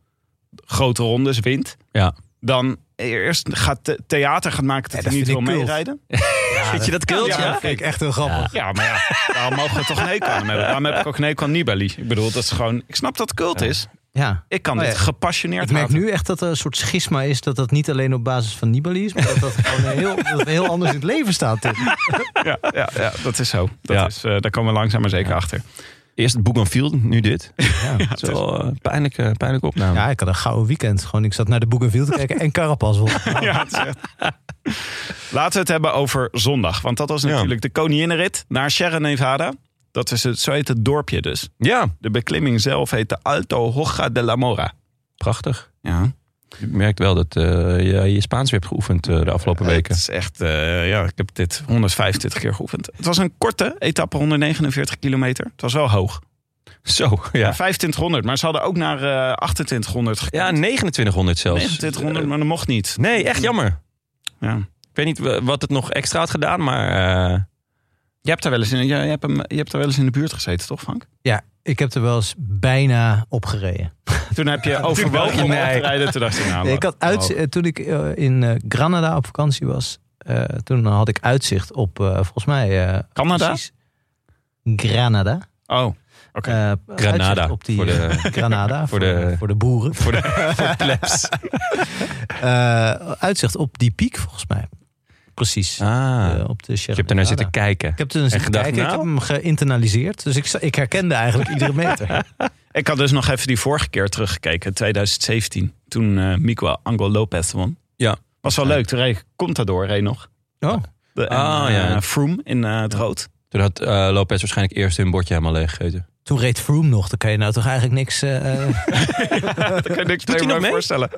grote rondes wint. Ja. Dan eerst gaat the- theater gaat maken dat Ja, hij niet wil meerijden. Vind je dat kult? Ja, Ja. dat vind ik echt heel grappig. Ja, maar ja, daarom mogen we toch een hekel aan hem hebben. Daarom heb ik ook een hekel aan Nibali. Ik bedoel, dat is gewoon... Ik snap dat het kult is. Ja. Ik kan Oh ja. dit gepassioneerd Ik merk nu echt dat er een soort schisma is dat dat niet alleen op basis van Nibali is, maar dat dat gewoon heel, dat het heel anders in het leven staat. Tim. Ja, ja, ja, dat is zo. Dat Ja. is, eh, daar komen we langzaam maar zeker achter. Eerst het Bougainville, nu dit. Ja. Het is wel een pijnlijke, pijnlijke opname. ja, ik had een gouden weekend. Gewoon, ik zat naar de Bougainville te kijken en Carapaz won. Ja, het is echt- Laten we het hebben over zondag. Want dat was Ja. natuurlijk de koninginnenrit naar Sierra Nevada. Dat is het, zo heet het dorpje dus. Ja, De beklimming zelf heet de Alto Hoja de la Mora. prachtig. Ja, Je merkt wel dat eh, je je Spaans weer hebt geoefend eh, de afgelopen weken. Het is echt, eh, ja, ik heb dit 125 keer geoefend. Het was een korte etappe, 149 kilometer. Het was wel hoog. Zo, Ja. ja. 2500, maar ze hadden ook naar eh 2800 gekund. Ja, 2900 zelfs. 2900, maar dat mocht niet. Nee, echt jammer. Ja. Ik weet niet wa- wat het nog extra had gedaan, maar... Je hebt daar wel eens in, je, je hebt, hem- je hebt daar wel eens in de buurt gezeten, toch Frank? Ja, ik heb er wel eens bijna opgereden. Toen heb je overwogen om Nee. op te rijden. Toen dacht ik, nou, ik had uit, oh. toen ik eh, in eh, Granada op vakantie was, eh, toen had ik uitzicht op, volgens mij... Canada? precies Granada. Oh, oké. Granada, Op die, voor de- Granada, voor, voor de, voor de boeren. voor de, voor de plebs. Uitzicht op die piek, volgens mij. Precies. Ah, Eh, op de je hebt ernaar zitten kijken. Ik heb er zitten gedacht, kijken, ik nou? heb hem geïnternaliseerd. Dus ik, ik herkende eigenlijk iedere meter. Ik had dus nog even die vorige keer teruggekeken, 2017. Toen eh Miguel Angel Lopez won. Ja. Was wel leuk. Toen reed Contador reed nog. Oh, De, en, Ah, eh, ja. Froome in eh, het rood. Toen had eh, Lopez waarschijnlijk eerst hun bordje helemaal leeg gegeten. toen reed Froome nog. Dan kan je nou toch eigenlijk niks... eh, eh, Daar kan je niks Doet hij nog mee? voorstellen.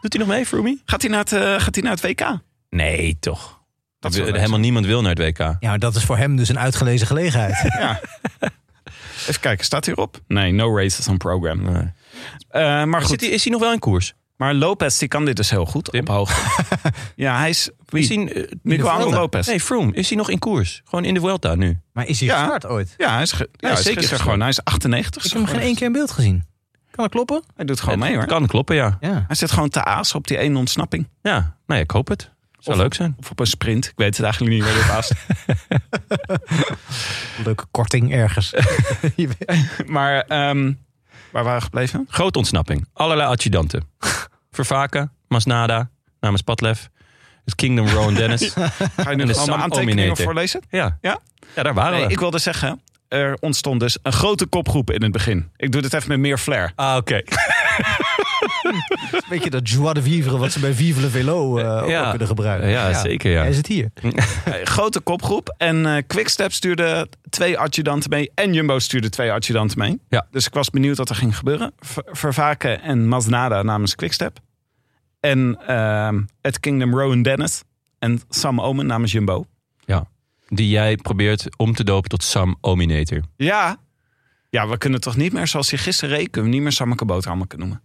Doet hij nog mee, Froomey? Gaat hij naar het, gaat hij naar het WK? Nee, toch. Dat helemaal niemand wil naar het WK. ja, maar dat is voor hem dus een uitgelezen gelegenheid. Ja. Even kijken, staat hierop? Nee, no races on program. Nee. Eh, maar goed, Zit hij, is hij nog wel in koers? maar Lopez die kan dit dus heel goed Tim? op hoogte. ja, hij is... Wie? Is hij, eh, Miguel? Lopez. Nee, Froome. Is hij nog in koers? Gewoon in de Vuelta nu? Maar is hij Ja. gestart ooit? Ja, hij is, ge- ja, hij is zeker gisteren gewoon. Hij is 98. Ik heb hem geen één keer in beeld gezien. Kan dat kloppen? Hij doet gewoon mee Het hoor. Kan kloppen, ja. Ja. Hij zit gewoon te aas op die ene ontsnapping. Ja, nou ja, ik hoop het. Zou Of- leuk zijn. Of op een sprint. Ik weet het eigenlijk niet waar dit. Leuke korting ergens. Maar ehm, waar waren we gebleven? Grote ontsnapping. Allerlei adjudanten. Vervaken, Masnada, namens Padlef. Het Kingdom Rowan Dennis. Ga je nu allemaal aantekeningen voorlezen? Ja. Ja? ja, daar waren Nee, we. ik wilde zeggen, er ontstond dus een grote kopgroep in het begin. Ik doe dit even met meer flair. Ah, oké. Een beetje dat joie de vivre wat ze bij Vive le Velo eh, ook Ja. kunnen gebruiken. Ja, zeker, ja. Hij zit hier. Grote kopgroep. En eh Quickstep stuurde twee adjudanten mee. En Jumbo stuurde twee adjudanten mee. Ja. Dus ik was benieuwd wat er ging gebeuren. Ver- Vervaken en Masnada namens Quickstep. En ehm, het Kingdom Rowan Dennis. En Sam Omen namens Jumbo. Die jij probeert om te dopen tot Sam Ominator. Ja. Ja, we kunnen toch niet meer, zoals hij gisteren reed... kunnen we niet meer Sammeke Boterhammen noemen.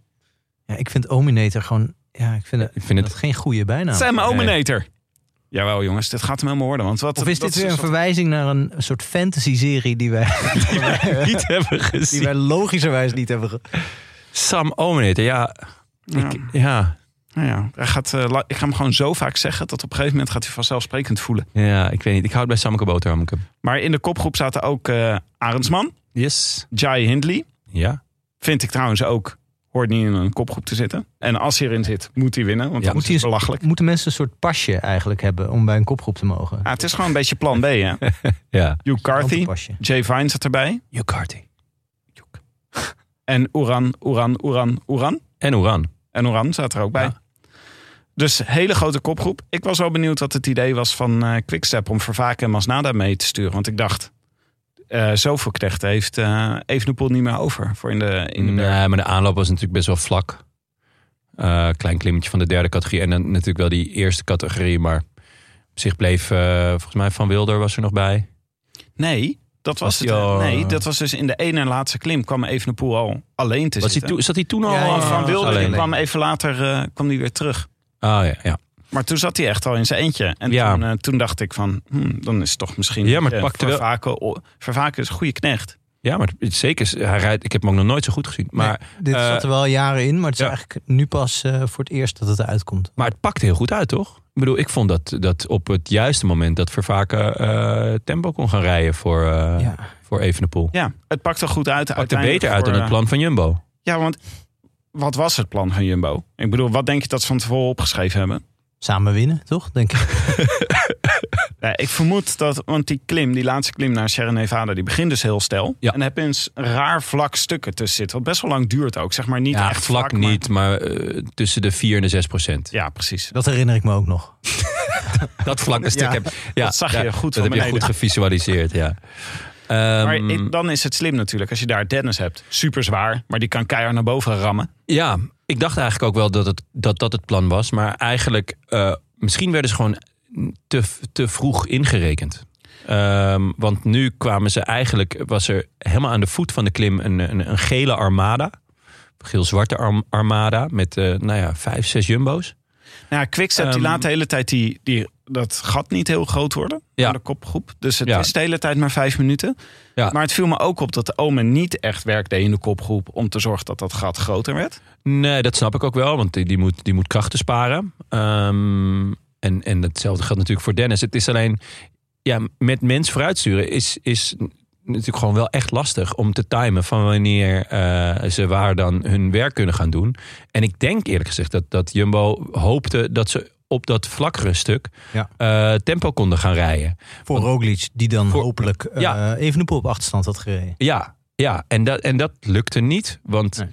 Ja, ik vind Ominator gewoon... Ja, ik vind, het, Ik vind het- geen goede bijnaam. Sam Ominator. Jawel jongens, dit gaat hem helemaal worden. Want wat, Of is dat dit weer een verwijzing naar een soort fantasy-serie die wij, Niet hebben die gezien. wij logischerwijs niet hebben ge- Sam Ominator, ja. Ja. Ik, ja. Nou ja, hij gaat, eh, ik ga hem gewoon zo vaak zeggen... dat op een gegeven moment gaat hij vanzelfsprekend voelen. Ja, ik weet niet. Ik houd bij Sammeke Boterhammeke. Maar in de kopgroep zaten ook eh Arendsman, Yes. Jai Hindley. Ja. Vind ik trouwens ook, hoort niet in een kopgroep te zitten. En als hij erin zit, moet hij winnen, want Ja, moet is hij belachelijk. Moeten mensen een soort pasje eigenlijk hebben om bij een kopgroep te mogen? Ja, het is gewoon een beetje plan B, hè. Ja. Hugh Carthy. Jay Vine zat erbij. Hugh Carty. En Oeran, Oeran, Oeran, Oeran. En Oran. En Oran zat er ook bij. Ja. Dus hele grote kopgroep. Ik was wel benieuwd wat het idee was van eh Quickstep om Vervaken en Masnada mee te sturen. Want ik dacht, eh zoveel knechten heeft eh Evenepoel niet meer over voor in de, in de. Nee, maar de aanloop was natuurlijk best wel vlak. Klein klimmetje van de derde categorie. En dan natuurlijk wel die eerste categorie. Maar op zich bleef, volgens mij Van Wilder was er nog bij. Nee, dat was, Was het. al, nee, dat was dus in de ene en laatste klim kwam Evenepoel al alleen te Was hij zitten. toen- zat hij toen al Ja, ja, Van Wilder alleen? kwam even later kwam die weer terug. Ah ja, ja. Maar toen zat hij echt al in zijn eentje. En Ja. toen, eh, toen dacht ik van, hmm, dan is het toch misschien... Ja, maar het pakte wel- Vervaken, is een goede knecht. Ja, maar het- zeker. Hij rijdt, ik heb hem ook nog nooit zo goed gezien. Maar, Dit eh, zat er wel jaren in, maar het is ja. eigenlijk nu pas eh, voor het eerst dat het eruit komt. maar het pakt heel goed uit, toch? Ik bedoel, ik vond dat, dat op het juiste moment dat Vervaken eh, tempo kon gaan rijden voor, eh ja. voor Evenepoel. Ja, het pakt er goed uit. Pakt er beter uit dan het plan van Jumbo. Ja, want wat was het plan van Jumbo? Ik bedoel, wat denk je dat ze van tevoren opgeschreven hebben? Samen winnen, toch? Denk ik. Ja, ik vermoed dat, want die klim, die laatste klim naar Sierra Nevada, die begint dus heel stijl. Ja. En heb je een s- raar vlak stukken tussen zitten, wat best wel lang duurt ook. Zeg maar niet ja, echt vlak maar- niet, maar eh, tussen de 4 en de 6 procent. Ja, precies. Dat herinner ik me ook nog. Dat vlakke stuk Ja, heb, ja, dat zag je goed Dat van heb je goed gevisualiseerd, ja. Maar Ehm, ik- dan is het slim natuurlijk als je daar Dennis hebt. Super zwaar, maar die kan keihard naar boven rammen. Ja, ik dacht eigenlijk ook wel dat het, dat, dat het plan was. Maar eigenlijk, eh, misschien werden ze gewoon te, te vroeg ingerekend. Ehm, want nu kwamen ze eigenlijk, was er helemaal aan de voet van de klim een, een, een gele armada. Geel-zwarte arm- armada met, eh, nou ja, vijf, zes jumbo's. Nou ja, Quickstep die Ehm, laat de hele tijd die, die, dat gat niet heel groot worden. Ja. Aan de kopgroep. Dus het Ja. is de hele tijd maar vijf minuten. Ja. Maar het viel me ook op dat de Omen niet echt werk deed in de kopgroep. Om te zorgen dat dat gat groter werd. Nee, dat snap ik ook wel, want die, die, moet, die moet krachten sparen. Ehm, en, en hetzelfde geldt natuurlijk voor Dennis. Het is alleen, ja, met mens vooruitsturen is, is natuurlijk gewoon wel echt lastig om te timen van wanneer eh, ze waar dan hun werk kunnen gaan doen. En ik denk eerlijk gezegd dat, dat Jumbo hoopte dat ze op dat vlakkere stuk Ja. eh, tempo konden gaan rijden. Voor Roglic, die dan Voor- hopelijk eh Ja. Evenepoel op achterstand had gereden. Ja, ja en, dat, en dat lukte niet. Want Nee.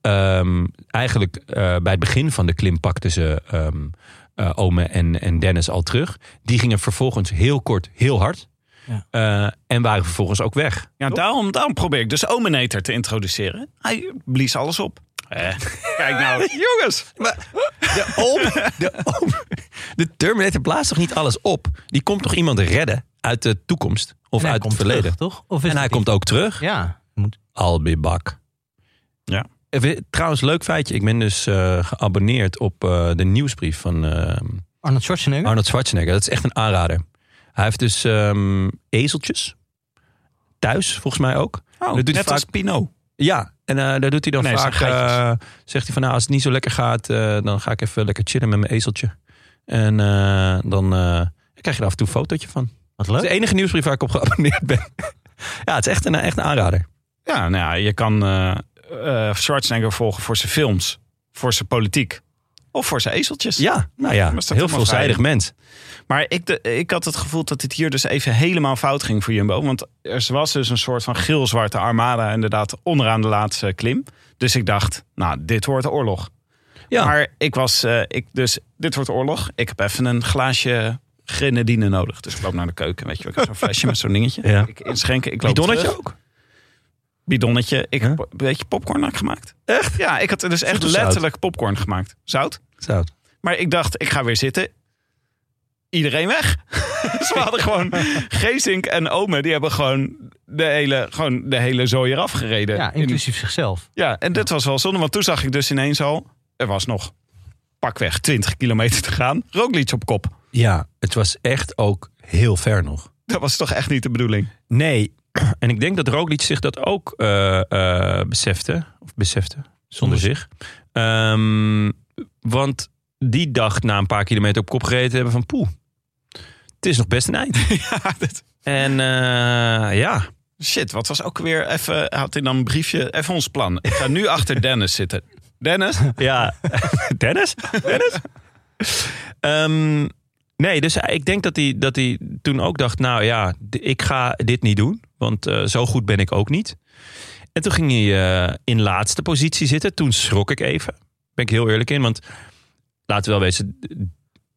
ehm, eigenlijk eh, bij het begin van de klim pakten ze ehm eh, Ome en, en Dennis al terug. Die gingen vervolgens heel kort, heel hard. Ja. Eh, en waren vervolgens ook weg. Ja, daarom, daarom probeer ik dus Omenator te introduceren. Hij blies alles op. Eh, kijk nou, jongens. De, de, de Terminator blaast toch niet alles op? Die komt toch iemand redden uit de toekomst? Of uit het verleden? terug, toch? Of is en hij komt ook terug. Ja, moet... I'll be back. Ja. Even, trouwens, leuk feitje. Ik ben dus eh, geabonneerd op eh, de nieuwsbrief van eh, Arnold Schwarzenegger. Arnold Schwarzenegger. Dat is echt een aanrader. Hij heeft dus ehm, ezeltjes. Thuis, volgens mij ook. Oh, Dat doet hij net als Pinot. Ja, en eh, daar doet hij dan Nee, vaak... eh, zegt hij van, nou, als het niet zo lekker gaat... eh, dan ga ik even lekker chillen met mijn ezeltje. En eh, dan eh, krijg je er af en toe een fotootje van. Wat Dat is leuk. de enige nieuwsbrief waar ik op geabonneerd ben. ja, het is echt een, echt een aanrader. Ja, nou ja, je kan eh eh, Schwarzenegger volgen voor zijn films. Voor zijn politiek. Of voor zijn ezeltjes. Ja, nou ja, heel veelzijdig vrij? mens. Maar ik, de, ik had het gevoel dat dit hier dus even helemaal fout ging voor Jumbo. Want er was dus een soort van geel-zwarte armada inderdaad onderaan de laatste klim. Dus ik dacht, nou, dit wordt oorlog. Ja. Maar ik was, eh, ik, dus dit wordt oorlog. Ik heb even een glaasje grenadine nodig. Dus ik loop naar de keuken, weet je wel. Ik heb zo'n flesje met zo'n dingetje. Ja. Ik inschenken, ik loop Bidonnetje ook? Bidonnetje. Ik Huh? heb een beetje popcorn had gemaakt. Echt? Ja, ik had er dus echt letterlijk popcorn gemaakt. Zout. Zout. Maar ik dacht, ik ga weer zitten. Iedereen weg. Ze hadden gewoon Geesink en Ome. Die hebben gewoon de hele, gewoon de hele zooi eraf gereden. Ja, In- inclusief zichzelf. ja, en dit was wel zonde. Want toen zag ik dus ineens al... Er was nog pakweg 20 kilometer te gaan. Roglic op kop. Ja, het was echt ook heel ver nog. Dat was toch echt niet de bedoeling? Nee, en ik denk dat Roglic zich dat ook eh, besefte. Of besefte, zonder zich. Ehm, want die dacht na een paar kilometer op kop gereden te hebben van... Poeh, het is nog best een eind. ja, En eh, ja, Shit, wat was ook weer even... Had hij dan een briefje... Even ons plan. Ik ga nu achter Dennis zitten. Dennis? ja. Dennis? Dennis? Ehm, nee, dus ik denk dat hij, dat hij toen ook dacht... nou ja, ik ga dit niet doen. Want eh, zo goed ben ik ook niet. En toen ging hij eh, in laatste positie zitten. Toen schrok ik even. Ben ik heel eerlijk in. Want laten we wel wezen...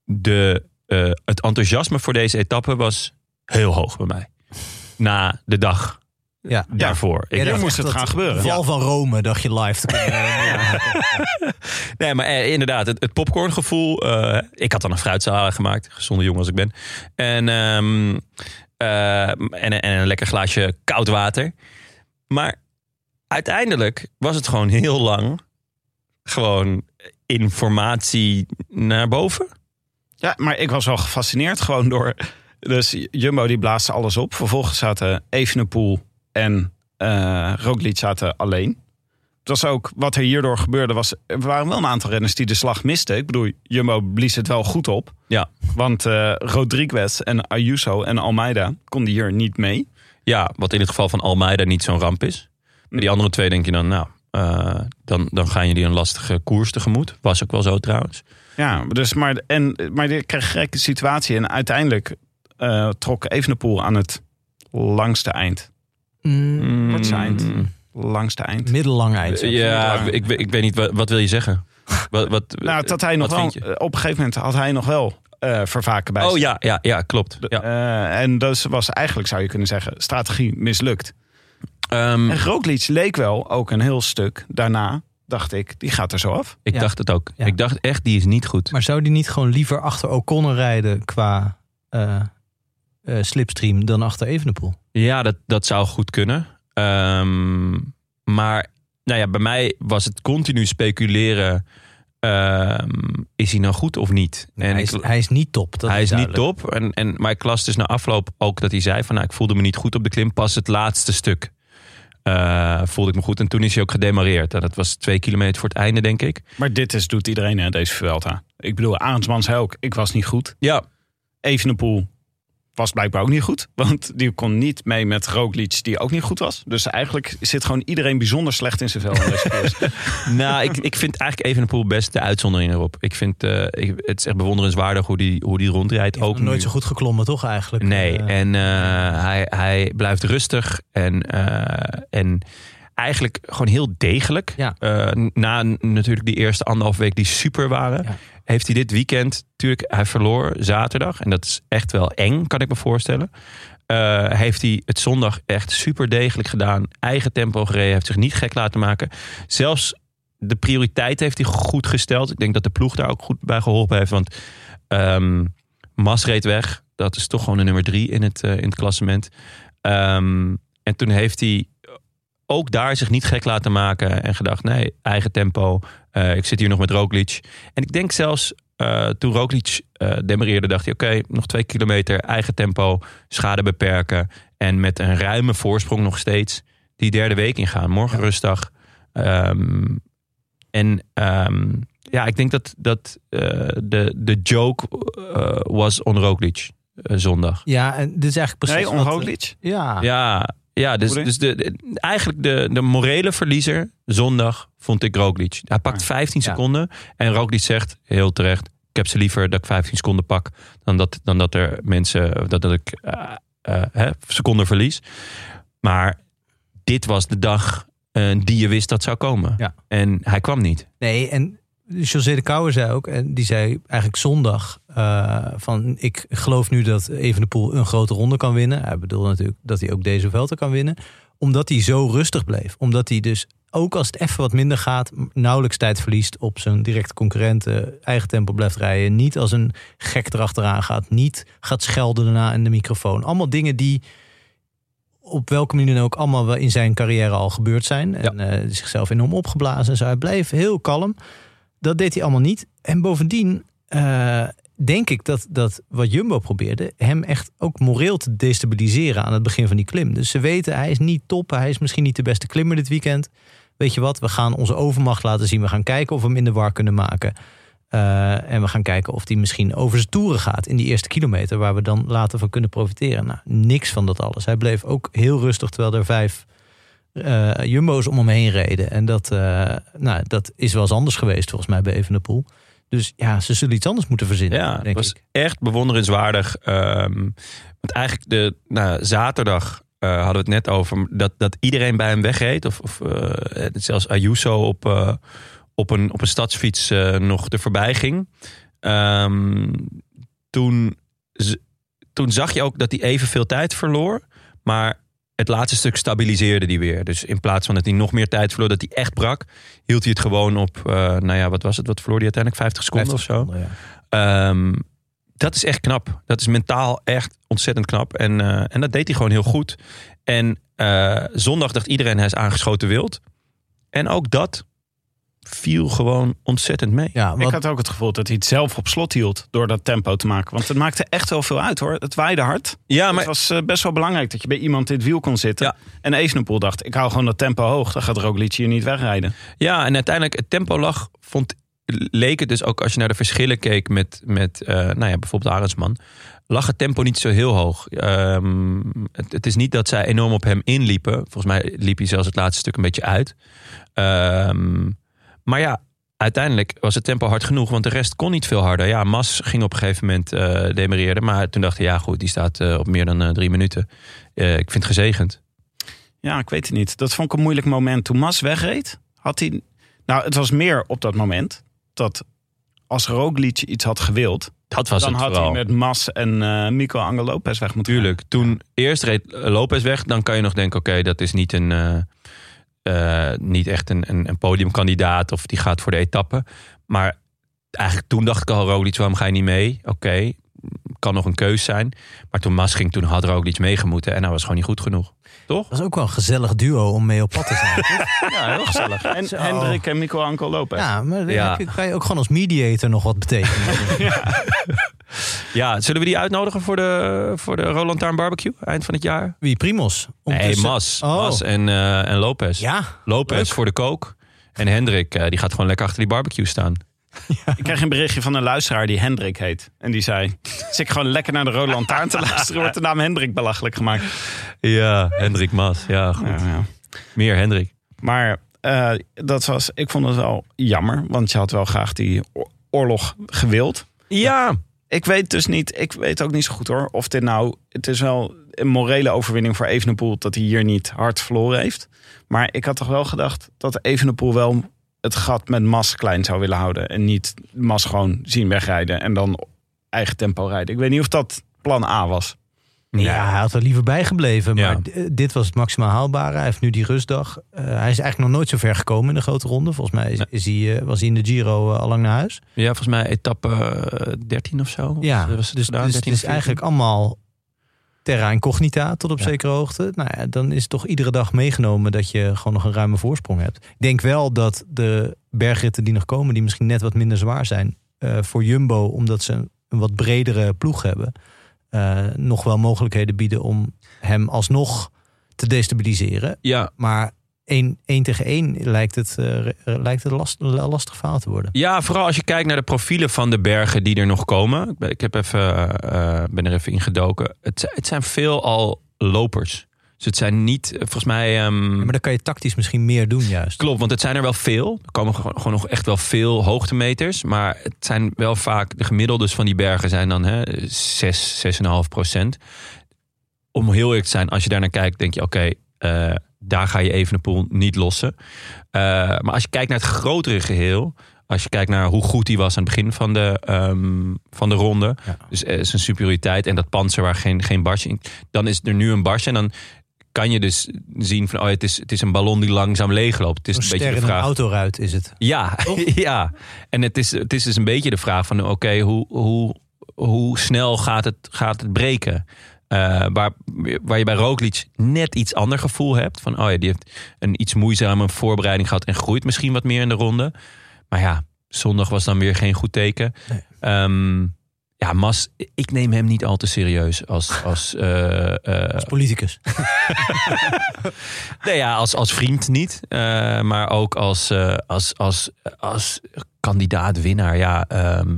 De, eh, het enthousiasme voor deze etappe was heel hoog bij mij. Na de dag Ja. daarvoor. Ja, Ik moest het gaan gebeuren. Val van Rome dacht je live te ja. Nee, maar eh, inderdaad, het, het popcorngevoel. ik had dan een fruitsalade gemaakt, gezonde jongen als ik ben. En, ehm, eh, en, en een lekker glaasje koud water. Maar uiteindelijk was het gewoon heel lang gewoon informatie naar boven. Ja, maar ik was wel gefascineerd gewoon door... Dus Jumbo die blaasde alles op. Vervolgens zaten Evenepoel en Roglic zaten alleen. Dat was ook wat er hierdoor gebeurde. Was, er waren wel een aantal renners die de slag misten. Ik bedoel, Jumbo blies het wel goed op. Ja. Want eh Rodriguez en Ayuso en Almeida konden hier niet mee. Ja, wat in het geval van Almeida niet zo'n ramp is. Maar die andere twee denk je dan, nou, eh, dan, dan gaan jullie een lastige koers tegemoet. Was ook wel zo trouwens. Ja, dus maar, en, maar je kreeg een gekke situatie. En uiteindelijk eh, trok Evenepoel aan het langste eind. Mm, Kortste eind. Langste eind. middellang eind. ja, ik, ik weet niet, wat, wat wil je zeggen? Wat, wat, Nou, dat hij nog wat wel, op een gegeven moment had hij nog wel eh vervaken bij Oh ja, ja, ja klopt. Ja. Eh, en dus was eigenlijk, zou je kunnen zeggen, strategie mislukt. Ehm, En Roglic leek wel ook een heel stuk daarna, dacht ik, die gaat er zo af. ik Ja. dacht het ook. Ja. Ik dacht echt, die is niet goed. Maar zou die niet gewoon liever achter O'Connor rijden qua eh, eh, slipstream dan achter Evenepoel? Ja, dat, dat zou goed kunnen. Ehm, maar nou ja, bij mij was het continu speculeren. ehm, is hij nou goed of niet? hij, ik- is, hij is niet top. Dat hij is niet top. En, en, maar ik las dus na afloop ook dat hij zei van... Nou, ik voelde me niet goed op de klim. Pas het laatste stuk eh, voelde ik me goed. En toen is hij ook gedemareerd. En dat was twee kilometer voor het einde, denk ik. Maar dit is, doet iedereen, hè, deze Vuelta. Ik bedoel, Arendsman zei ook, ik was niet goed. Ja, Evenepoel was blijkbaar ook niet goed. Want die kon niet mee met Roglic, die ook niet goed was. Dus eigenlijk zit gewoon iedereen bijzonder slecht in zijn vel nou, ik, ik vind eigenlijk Evenepoel best de uitzondering erop. Ik vind eh, ik, het is echt bewonderenswaardig hoe die, hoe die rondrijdt. Ook nog nooit nu. zo goed geklommen, toch eigenlijk? Nee, Eh, en eh, hij, hij blijft rustig en, eh, en eigenlijk gewoon heel degelijk. Ja. Eh, na natuurlijk die eerste anderhalf week die super waren, Ja. heeft hij dit weekend, natuurlijk, hij verloor zaterdag. En dat is echt wel eng, kan ik me voorstellen. Eh, heeft hij het zondag echt super degelijk gedaan. Eigen tempo gereden, heeft zich niet gek laten maken. Zelfs de prioriteit heeft hij goed gesteld. Ik denk dat de ploeg daar ook goed bij geholpen heeft. Want ehm, Mas reed weg. Dat is toch gewoon de nummer drie in het, eh, in het klassement. Ehm, en toen heeft hij ook daar zich niet gek laten maken. En gedacht, nee, eigen tempo. Eh, ik zit hier nog met Roglic. En ik denk zelfs eh, toen Roglic eh demareerde, dacht hij... oké, nog twee kilometer, eigen tempo, schade beperken. En met een ruime voorsprong nog steeds die derde week ingaan. Morgen rustdag. Ehm, en ehm, ja, ik denk dat, dat eh, de, de joke eh, was on Roglic zondag. Ja, en dit is eigenlijk precies Nee, wat, on Roglic. Ja, Ja, ja dus, dus de, de- eigenlijk de, de morele verliezer zondag vond ik Roglic. Hij pakt 15 Ja. seconden en Roglic zegt heel terecht... ik heb ze liever dat ik 15 seconden pak... dan dat, dan dat er mensen, dat, dat ik eh, hè, seconden verlies. Maar dit was de dag eh, die je wist dat zou komen. Ja. En hij kwam niet. Nee, en José de Kouwer zei ook, en die zei eigenlijk zondag eh, van ik geloof nu dat Evenepoel een grote ronde kan winnen. Hij bedoelde natuurlijk dat hij ook deze Vuelta kan winnen. Omdat hij zo rustig bleef. Omdat hij dus ook als het even wat minder gaat, nauwelijks tijd verliest op zijn directe concurrenten, eigen tempo blijft rijden, niet als een gek erachteraan gaat, niet gaat schelden daarna in de microfoon. Allemaal dingen die op welke manier dan ook allemaal wel in zijn carrière al gebeurd zijn. En eh, zichzelf enorm opgeblazen. en zo. hij bleef heel kalm. Dat deed hij allemaal niet. En bovendien eh, denk ik dat, dat wat Jumbo probeerde... hem echt ook moreel te destabiliseren aan het begin van die klim. Dus ze weten, hij is niet top. Hij is misschien niet de beste klimmer dit weekend. Weet je wat, we gaan onze overmacht laten zien. We gaan kijken of we hem in de war kunnen maken. Eh, en we gaan kijken of hij misschien over zijn toeren gaat in die eerste kilometer... waar we dan later van kunnen profiteren. Nou, niks van dat alles. Hij bleef ook heel rustig terwijl er vijf eh, jumbo's om hem heen reden. En dat, eh, nou, dat is wel eens anders geweest volgens mij bij Evenepoel. Dus ja, ze zullen iets anders moeten verzinnen, Ja, denk was ik. echt bewonderenswaardig. Ehm, want eigenlijk de nou, zaterdag eh, hadden we het net over dat, dat iedereen bij hem wegreed. Of, of zelfs Ayuso op, op, een, op een stadsfiets nog er voorbij ging. Ehm, toen, toen zag je ook dat hij evenveel tijd verloor. Maar het laatste stuk stabiliseerde hij weer. Dus in plaats van dat hij nog meer tijd verloor, dat hij echt brak, hield hij het gewoon op. eh, nou ja, wat was het? Wat verloor hij uiteindelijk? 50 seconden of 50 zo? seconden, ja. Ehm, dat is echt knap. Dat is mentaal echt ontzettend knap. En, eh, en dat deed hij gewoon heel goed. En eh, zondag dacht iedereen hij is aangeschoten wild. En ook dat viel gewoon ontzettend mee. Ja, Ik had ook het gevoel dat hij het zelf op slot hield door dat tempo te maken. Want het maakte echt wel veel uit hoor. Het waaide hard. Ja, Het maar was eh, best wel belangrijk dat je bij iemand in het wiel kon zitten. Ja. En Evenepoel dacht, ik hou gewoon dat tempo hoog. Dan gaat Roglic hier niet wegrijden. Ja, en uiteindelijk het tempo lag, vond, leek het dus ook als je naar de verschillen keek met, met eh, nou ja, bijvoorbeeld Arendsman, lag het tempo niet zo heel hoog. Ehm, het, het is niet dat zij enorm op hem inliepen. Volgens mij liep hij zelfs het laatste stuk een beetje uit. Ehm, maar ja, uiteindelijk was het tempo hard genoeg, want de rest kon niet veel harder. Ja, Mas ging op een gegeven moment demereerde, maar toen dacht hij, ja goed, die staat eh, op meer dan eh, drie minuten. Ik vind het gezegend. Ja, ik weet het niet. Dat vond ik een moeilijk moment. Toen Mas wegreed, had hij... Nou, het was meer op dat moment dat als Roglic iets had gewild... Dat was dan het had vooral. hij met Mas en eh Mico Angel Lopez weg moeten gaan. Tuurlijk. Toen eerst reed Lopez weg, dan kan je nog denken: oké, dat is niet, een, eh, niet echt een, een, een podiumkandidaat of die gaat voor de etappe. Maar eigenlijk toen dacht ik al: Roglic, waarom ga je niet mee? Oké, kan nog een keus zijn. Maar toen Mas ging, toen had Roglic meegemoeten en hij was gewoon niet goed genoeg. Toch? dat is ook wel een gezellig duo om mee op pad te zijn. toch? Ja, heel gezellig. En Zo. Hendrik en Mico Angel Lopez. ja, maar dan Ja. je- kan je ook gewoon als mediator nog wat betekenen. Ja, zullen we die uitnodigen voor de, voor de Roland Taarn Barbecue eind van het jaar? Wie, Primos? Nee, Mas. Oh. Mas en, eh, en Lopez. Ja, Lopez leuk. voor de kook. En Hendrik, eh, die gaat gewoon lekker achter die barbecue staan. Ik kreeg een berichtje van een luisteraar die Hendrik heet. En die zei, zit ik gewoon lekker naar de Rode Lantaarn te luisteren... wordt de naam Hendrik belachelijk gemaakt. Ja, Hendrik Mas. Ja, goed. Ja, ja. Meer Hendrik. Maar eh, dat was, ik vond het wel jammer. Want je had wel graag die oor- oorlog gewild. Ja. Ik weet dus niet, ik weet ook niet zo goed hoor. Of dit nou, het is wel een morele overwinning voor Evenepoel... dat hij hier niet hard verloren heeft. Maar ik had toch wel gedacht dat Evenepoel wel het gat met Mas klein zou willen houden. En niet Mas gewoon zien wegrijden en dan eigen tempo rijden. Ik weet niet of dat plan A was. Ja, hij had er liever bijgebleven. Ja. Maar d- dit was het maximaal haalbare. Hij heeft nu die rustdag. Eh, hij is eigenlijk nog nooit zo ver gekomen in de grote ronde. Volgens mij is, is hij, eh, was hij in de Giro eh, al lang naar huis. Ja, volgens mij etappe eh, 13 of zo. Ja, Was het dus, gedaan, dus 13 het is of 14? eigenlijk allemaal terra incognita tot op Ja. zekere hoogte. Nou ja, dan is het toch iedere dag meegenomen dat je gewoon nog een ruime voorsprong hebt. Ik denk wel dat de bergritten die nog komen, die misschien net wat minder zwaar zijn, eh, voor Jumbo, omdat ze een, een wat bredere ploeg hebben, eh, nog wel mogelijkheden bieden om hem alsnog te destabiliseren. Ja, Maar één, één tegen één lijkt het, eh, re- lijkt het last, lastig verhaal te worden. ja, vooral als je kijkt naar de profielen van de bergen die er nog komen. Ik heb even, eh, eh, ben er even ingedoken. Het, het zijn veel al lopers. Dus het zijn niet, eh, volgens mij... ehm, Maar dan kan je tactisch misschien meer doen juist. Klopt, want het zijn er wel veel. Er komen gewoon nog echt wel veel hoogtemeters. Maar het zijn wel vaak, de gemiddeldes van die bergen zijn dan hè, 6, 6,5 procent. Om heel eerlijk te zijn, als je daar naar kijkt, denk je: oké, eh, daar ga je Evenepoel niet lossen. Eh, maar als je kijkt naar het grotere geheel. Als je kijkt naar hoe goed hij was aan het begin van de, ehm, van de ronde. Ja. Dus eh, zijn superioriteit en dat panzer waar geen, geen barsje in. Dan is er nu een barsje. En dan kan je dus zien van oh, het, is, het is een ballon die langzaam leegloopt. Het is Een een beetje de een vraag. autoruit is het. Ja, ja. En het is, het is dus een beetje de vraag van oké, hoe, hoe, hoe snel gaat het, gaat het breken? Eh, waar, waar je bij Roglic net iets ander gevoel hebt. Van oh ja, die heeft een iets moeizame voorbereiding gehad en groeit misschien wat meer in de ronde. Maar ja, zondag was dan weer geen goed teken. Nee. Ehm, ja, Mas, ik neem hem niet al te serieus als, als, eh, eh, Als politicus. Nee, ja, als, als vriend niet. maar ook als, als, als, als kandidaat-winnaar. Ja, ehm,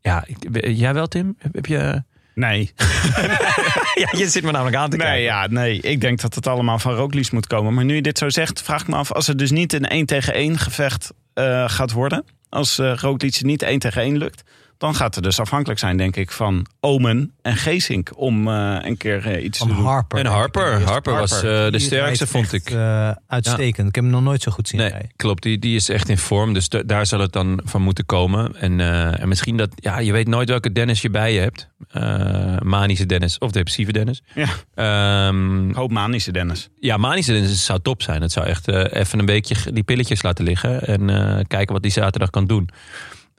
ja, jij wel, Tim? Heb je... Nee. Ja, je zit me namelijk aan te Nee, ja, nee, ik denk dat het allemaal van Roglic moet komen. Maar nu je dit zo zegt, vraag ik me af... als het dus niet een 1 tegen 1 gevecht eh, gaat worden... als uh, Roglic niet 1 tegen 1 lukt... dan gaat het dus afhankelijk zijn, denk ik, van Omen en Geesink... om eh, een keer eh, iets Van te doen. Harper. En Harper. Harper was eh, de sterkste, vond echt, ik. uitstekend. Ik heb hem nog nooit zo goed zien Nee, rijden. klopt. Die, die is echt in vorm. Dus da- daar zal het dan van moeten komen. En, eh, en misschien dat... Ja, je weet nooit welke Dennis je bij je hebt. Eh, manische Dennis of depressieve Dennis. Ja. Ehm, Ik hoop manische Dennis. Ja, manische Dennis zou top zijn. Het zou echt eh, even een beetje die pilletjes laten liggen. En eh, kijken wat die zaterdag kan doen.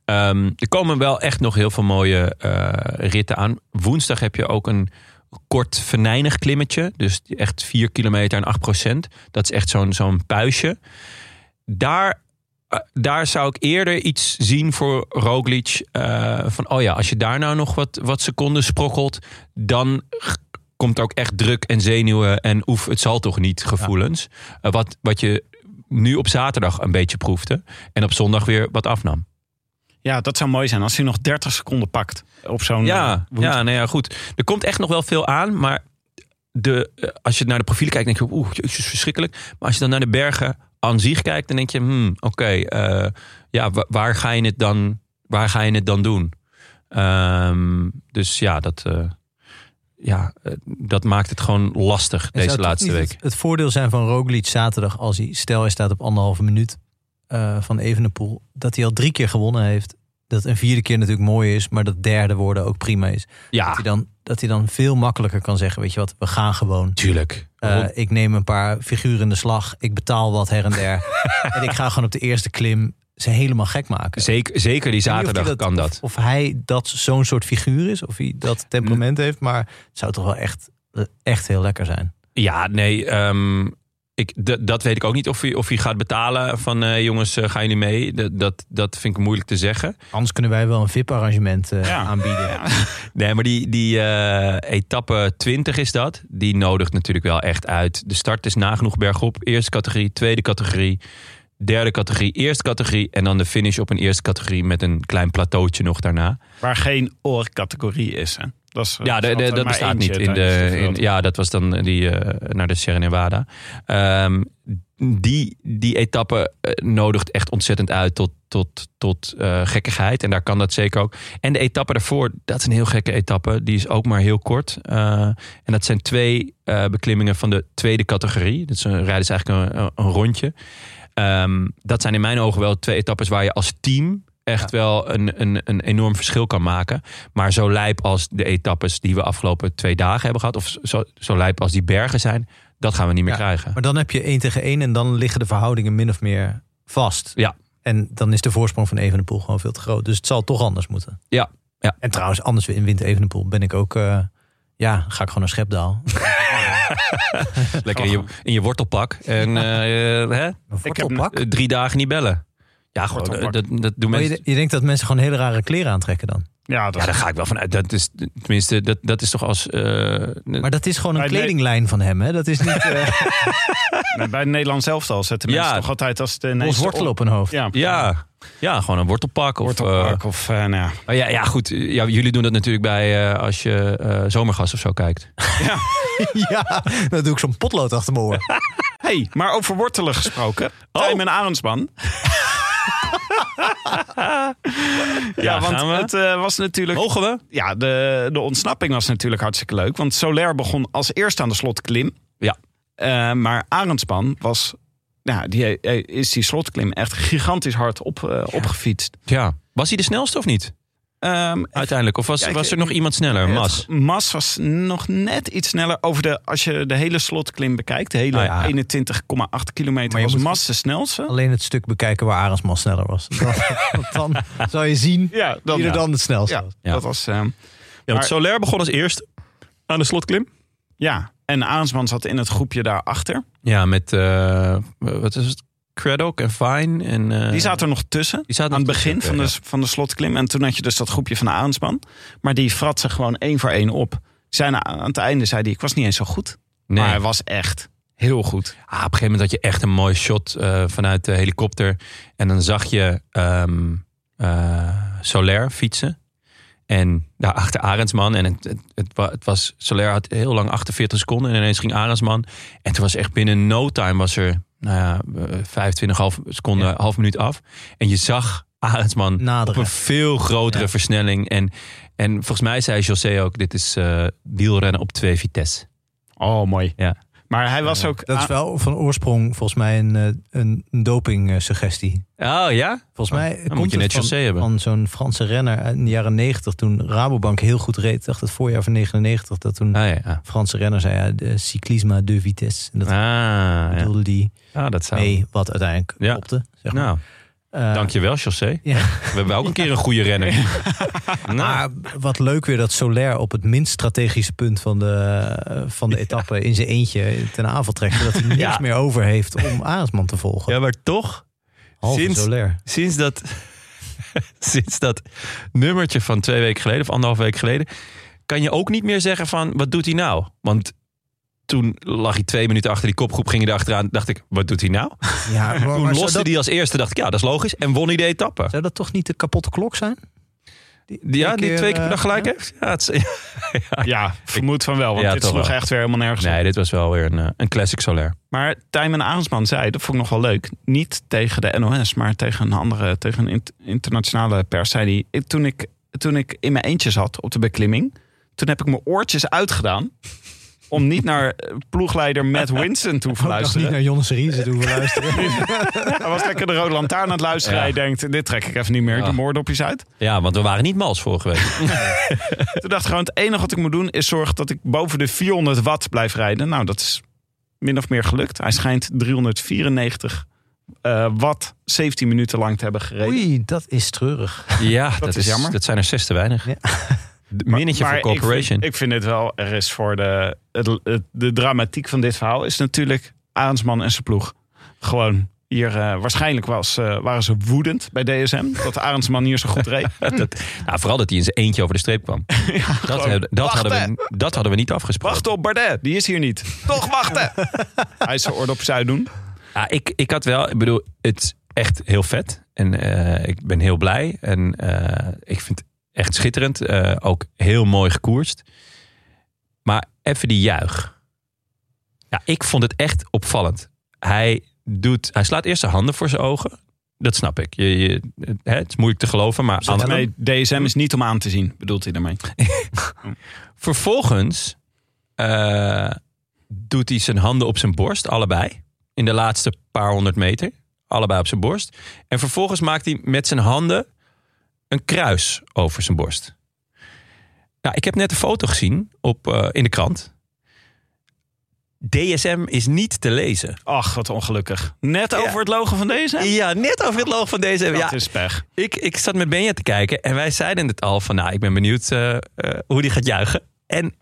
Ehm, er komen wel echt nog heel veel mooie eh, ritten aan. Woensdag heb je ook een kort venijnig klimmetje. Dus echt 4 kilometer en 8 procent. Dat is echt zo'n zo'n puistje. Daar eh, daar zou ik eerder iets zien voor Roglic. eh, van, oh ja, als je daar nou nog wat, wat seconden sprokkelt... dan komt ook echt druk en zenuwen en oef, het zal toch niet gevoelens. Wat, wat je nu op zaterdag een beetje proefde. En op zondag weer wat afnam. Ja, dat zou mooi zijn als hij nog 30 seconden pakt op zo'n Ja, eh, ja, nou ja, goed. Er komt echt nog wel veel aan, maar de, eh, als je naar de profielen kijkt, denk je, oeh, jezus, verschrikkelijk. Maar als je dan naar de bergen aan zich kijkt, dan denk je, hmm, oké, eh, ja, wa- waar ga je het dan, waar ga je het dan doen? Ehm, dus ja, dat, eh, ja, dat maakt het gewoon lastig En zou deze het laatste niet week. Het, het voordeel zijn van Roglic zaterdag, als hij, stel hij staat op anderhalve minuut eh, van Evenepoel, dat hij al drie keer gewonnen heeft. Dat een vierde keer natuurlijk mooi is, maar dat derde worden ook prima is. Dat Ja, hij dan, dat hij dan veel makkelijker kan zeggen, weet je wat, we gaan gewoon. tuurlijk. Eh, ik neem een paar figuren in de slag, ik betaal wat her en der. en ik ga gewoon op de eerste klim ze helemaal gek maken. zeker, zeker die zaterdag kan dat. Of, hij dat zo'n soort figuur is, of hij dat temperament heeft. Maar het zou toch wel echt, echt heel lekker zijn. Ja, nee, ehm, ik, dat weet ik ook niet of hij, of hij gaat betalen van eh, jongens, eh, gaan jullie mee? Dat, dat, dat vind ik moeilijk te zeggen. Anders kunnen wij wel een VIP-arrangement eh, Ja. aanbieden. Ja. Nee, maar die, die eh, etappe 20 is dat. Die nodigt natuurlijk wel echt uit. De start is nagenoeg bergop. Eerste categorie, tweede categorie, derde categorie, eerste categorie. En dan de finish op een eerste categorie met een klein plateautje nog daarna. Waar geen oorcategorie is. Hè? Dat, is, Ja, de, is de- altijd dat bestaat niet. In de, in, ja, dat was dan die eh, naar de Sierra Nevada. Ehm, die, die etappe eh, nodigt echt ontzettend uit tot, tot, tot eh, gekkigheid. En daar kan dat zeker ook. En de etappe daarvoor, dat is een heel gekke etappe. Die is ook maar heel kort. Eh, en dat zijn twee eh, beklimmingen van de tweede categorie. Dus een rijden ze eigenlijk een, een rondje. Ehm, dat zijn in mijn ogen wel twee etappes waar je als team echt wel een, een, een enorm verschil kan maken. Maar zo lijp als de etappes die we afgelopen twee dagen hebben gehad, of zo, zo lijp als die bergen zijn, dat gaan we niet meer Ja, krijgen. Maar dan heb je één tegen één en dan liggen de verhoudingen min of meer vast. Ja. En dan is de voorsprong van Evenepoel gewoon veel te groot. Dus het zal toch anders moeten. Ja, ja. En trouwens, anders in wint Evenepoel ben ik ook... eh, ja, ga ik gewoon naar Schepdaal. Lekker in je, in je wortelpak. En eh, eh, hè? Een heb- drie dagen niet bellen. Ja, gewoon, eh, Wortelpak. dat, dat doen mensen. je, je denkt dat mensen gewoon hele rare kleren aantrekken dan? Ja, dat Ja, daar ga ik wel vanuit. Dat is, tenminste, dat, dat is toch als... eh, Maar dat is gewoon een nee. kledinglijn van hem, hè? Dat is niet eh Nee, bij het Nederlands elftal zetten Ja. mensen toch altijd als de ineens wortel op hun hoofd. Ja, ja, ja, gewoon een wortelpak. Of, wortelpark of nou ja. ja, ja, goed. Ja, jullie doen dat natuurlijk bij eh, als je eh, zomergas of zo kijkt. ja, dan doe ik zo'n potlood achter mijn oor. Hey, maar over wortelen gesproken. Oh. Tijmen Arendsman. Ja, want gaan we? het eh, was natuurlijk... Mogen we? Ja, de, de ontsnapping was natuurlijk hartstikke leuk. Want Soler begon als eerste aan de slotklim. Ja. Eh, maar Arendsman was... Ja, die is die slotklim echt gigantisch hard op, eh, opgefietst. Ja. Was hij de snelste of niet? Ehm, Uiteindelijk. Of was, Kijk, was er nog iemand sneller? het- Mas. Mas was nog net iets sneller. Over de, als je de hele slotklim bekijkt, de hele Ah, ja. 21,8 kilometer, was Mas de snelste. Alleen het stuk bekijken waar Arendsman sneller was. Dan, dan zou je zien Ja, dan, wie er ja. dan het snelste Ja, was. Ja. dat was... ehm, Ja, want Maar- Soler begon als eerste aan de slotklim. ja, en Arendsman zat in het groepje daarachter. Ja, met uh, wat is het? Craddock en Fine. En, uh, Die zaten er nog tussen. die zaten aan het begin tussen, van de, ja. van de slotklim. En toen had je dus dat groepje van de Arendsman. Maar die fratsen gewoon één voor één op. Zijn aan het einde zei hij, ik was niet eens zo goed. Nee. Maar hij was echt heel goed. Ah, op een gegeven moment had je echt een mooi shot uh, vanuit de helikopter. En dan zag je um, uh, Soler fietsen. En daarachter Arendsman. En het, het, het, het, was, Soler had heel lang 48 seconden. En ineens ging Arendsman. En toen was echt binnen no time was er nou ja, 25 half seconden, ja. half minuut af. En je zag Arendsman Naderen. op een veel grotere Ja. versnelling. En, en volgens mij zei José ook, dit is uh, wielrennen op twee vitesse. Oh, mooi. Ja. Maar hij was ook... Dat is wel van oorsprong volgens mij een, eh, een, een doping-suggestie. Oh ja? Volgens mij Dan komt moet je het net José van, hebben. van zo'n Franse renner uit de jaren 90 toen Rabobank heel goed reed. Dacht het voorjaar van 99 dat toen Ah, ja, ja. Franse renner zei ja, de cyclisme de vitesse. En dat Ah, ja. bedoelde die Ah, dat zou... mee wat uiteindelijk Ja. klopte. Zeg maar. Nou, dankjewel José. Ja. We hebben ook een keer een goede renner. nou, Maar wat leuk weer dat Soler op het minst strategische punt van de, van de etappe in zijn eentje ten aanval trekt. Zodat hij niks Ja. meer over heeft om Arendsman te volgen. ja, maar toch... Halve Sinds- Soler. sinds dat, sinds dat nummertje van twee weken geleden of anderhalf week geleden, kan je ook niet meer zeggen van wat doet hij nou? Want toen lag hij twee minuten achter die kopgroep, ging hij erachteraan, dacht ik, wat doet hij nou? Ja, maar, Toen loste dat, hij als eerste, dacht ik, ja, dat is logisch. En won hij de etappe. zou dat toch niet de kapotte klok zijn? Die, Ja, die keer, twee keer per eh, dag gelijk ja? heeft. Ja, het is- Ja, vermoed van wel. Want Ja, dit sloeg wel. echt weer helemaal nergens op. nee, dit was wel weer een, eh, een classic Soler. Maar Tijmen Arendsman zei, dat vond ik nog wel leuk. Niet tegen de NOS, maar tegen een andere, tegen een int- internationale pers. Zei hij, toen, ik, toen ik in mijn eentje zat op de beklimming, toen heb ik mijn oortjes uitgedaan. Om niet naar eh, ploegleider Matt Winston toe te Ik dacht niet luisteren. naar Jonas Riese toe luisteren. Hij was lekker de rode lantaarn aan het luisteren. Hij denkt, dit trek ik even niet meer. Ik Ja. doe mijn oordopjes uit. Ja, want we waren niet mals vorige week. Toen dacht ik gewoon, het enige wat ik moet doen is zorgen dat ik boven de 400 watt blijf rijden. Nou, dat is min of meer gelukt. Hij schijnt 394 eh, watt 17 minuten lang te hebben gereden. Oei, dat is treurig. Ja, dat, is is jammer. Dat zijn er zes te weinig. Ja. Minnetje voor ik corporation. vind, ik vind het wel, er is voor de, het, het- de dramatiek van dit verhaal is natuurlijk Arendsman en zijn ploeg. Gewoon hier, eh, waarschijnlijk was, eh, waren ze woedend bij DSM dat Arendsman hier zo goed reed. Dat, nou, vooral dat hij in zijn eentje over de streep kwam. dat, gewoon, dat, hadden we, dat hadden we niet afgesproken. Wacht op Bardet, die is hier niet. Toch wachten! Hij is zijn orde op zij doen. Ja, ik, ik had wel, ik bedoel, het is echt heel vet. En eh, ik ben heel blij. En ik vind echt schitterend. Eh, ook heel mooi gekoerst. Maar even die juich. Ja, ik vond het echt opvallend. Hij, doet, hij slaat eerst zijn handen voor zijn ogen. Dat snap ik. Je, je, hè, het is moeilijk te geloven, maar aan- Nee, DSM is niet om aan te zien, bedoelt hij daarmee. Vervolgens eh, doet hij zijn handen op zijn borst, allebei. In de laatste paar honderd meter. Allebei op zijn borst. En vervolgens maakt hij met zijn handen een kruis over zijn borst. Nou, ik heb net een foto gezien op, eh, in de krant. DSM is niet te lezen. Ach, wat ongelukkig. Net over het logo van DSM? Ja, net over het logo van DSM. Dat Ja, is pech. ik, ik zat met Benja te kijken en wij zeiden het al van, nou, ik ben benieuwd eh, eh, hoe die gaat juichen. En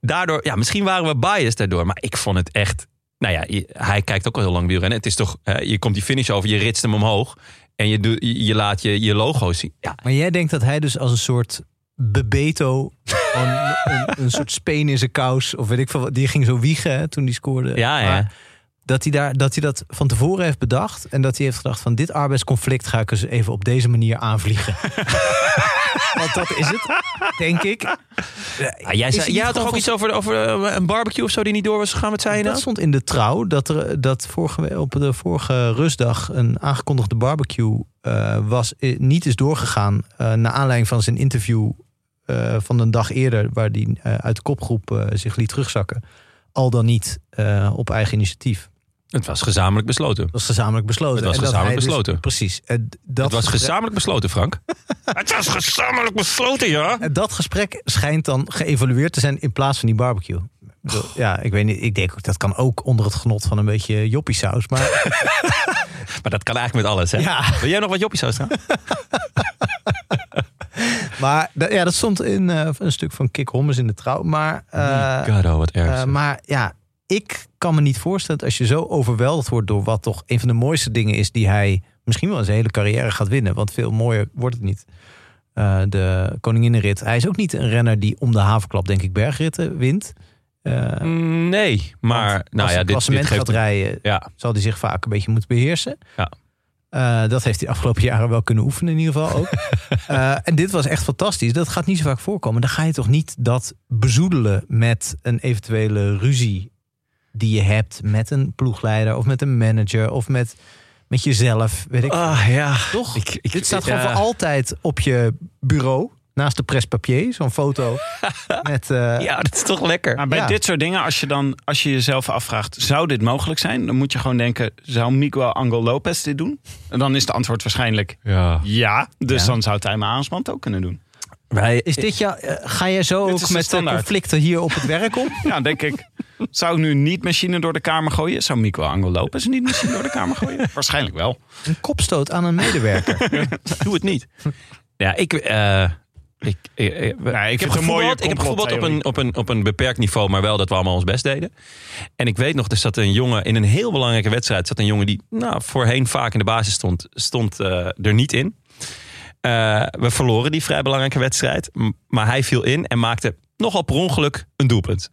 daardoor, ja, misschien waren we biased daardoor, maar ik vond het echt, nou ja, hij kijkt ook al heel lang wielrennen. Het is toch, hè, je komt die finish over, je ritst hem omhoog en je, doet, je, laat je, je logo zien. Ja, Maar jij denkt dat hij dus als een soort Bebeto, gewoon een, een soort speen in zijn kous, of weet ik veel wat, die ging zo wiegen hè, toen die scoorde. ja, ja. Maar dat hij, daar, dat hij dat van tevoren heeft bedacht en dat hij heeft gedacht van dit arbeidsconflict ga ik eens even op deze manier aanvliegen. Want dat is het, denk ik. Ah, jij, zei, jij had toch ook iets over, over eh, een barbecue of zo die niet door was gegaan? Wat zei je Dat stond in de trouw dat er dat vorige, op de vorige rustdag een aangekondigde barbecue eh, was, eh, niet is doorgegaan. eh naar aanleiding van zijn interview eh, van een dag eerder, waar hij eh, uit de kopgroep eh, zich liet terugzakken. Al dan niet eh, op eigen initiatief. Het was gezamenlijk besloten. Dat was gezamenlijk besloten. Het was En dat gezamenlijk dus- besloten. precies. Eh, dat het was gesprek- gezamenlijk besloten, Frank. het was gezamenlijk besloten, ja. En dat gesprek schijnt dan geëvalueerd te zijn in plaats van die barbecue. Ik bedoel, Ja, ik weet niet. Ik denk ook dat kan ook onder het genot van een beetje joppiesaus. Maar Maar dat kan eigenlijk met alles, hè? Ja. Wil jij nog wat joppie zou staan? Maar ja, dat stond in eh, een stuk van Kik Hommers in de trouw. Maar, God, oh, wat erg. eh, maar ja, ik kan me niet voorstellen dat als je zo overweldigd wordt door wat toch een van de mooiste dingen is die hij misschien wel zijn hele carrière gaat winnen. Want veel mooier wordt het niet. Eh, de Koninginnenrit. Hij is ook niet een renner die om de havenklap, denk ik, bergritten wint. Eh, nee, maar nou als ja, hij dit, dit klassement geeft... gaat rijden, Ja, zal hij zich vaak een beetje moeten beheersen. Ja. Eh, dat heeft hij de afgelopen jaren wel kunnen oefenen in ieder geval ook. En dit was echt fantastisch. Dat gaat niet zo vaak voorkomen. Dan ga je toch niet dat bezoedelen met een eventuele ruzie die je hebt met een ploegleider of met een manager of met, met jezelf. Weet ik. ah, ja. toch? ik- ik- dit staat ja. gewoon voor altijd op je bureau. Naast de presse-papier, zo'n foto. met, eh, Ja, dat is toch lekker. Maar bij Ja. dit soort dingen, als je, dan, als je jezelf afvraagt, zou dit mogelijk zijn? Dan moet je gewoon denken, zou Miguel Angel Lopez dit doen? En dan is het antwoord waarschijnlijk Ja. ja. Dus Ja. dan zou Aansman het ook kunnen doen. Wij, Is dit jou, eh, ga jij zo Dit ook de met de standaard. conflicten hier op het werk om? Ja, denk ik. Zou ik nu niet machine door de kamer gooien? Zou Miguel Angel Lopez niet machine door de kamer gooien? Waarschijnlijk wel. Een kopstoot aan een medewerker. doe het niet. Ja, ik, eh, Ik, ik, ik- we- Nee, ik ik heb gevoetbald, ik heb gevoetbald op een, op, een, op een beperkt niveau, maar wel dat we allemaal ons best deden. En ik weet nog, er zat een jongen in een heel belangrijke wedstrijd. zat een jongen die nou, voorheen vaak in de basis stond, stond eh, er niet in. Eh, we verloren die vrij belangrijke wedstrijd. Maar hij viel in en maakte nogal per ongeluk een doelpunt.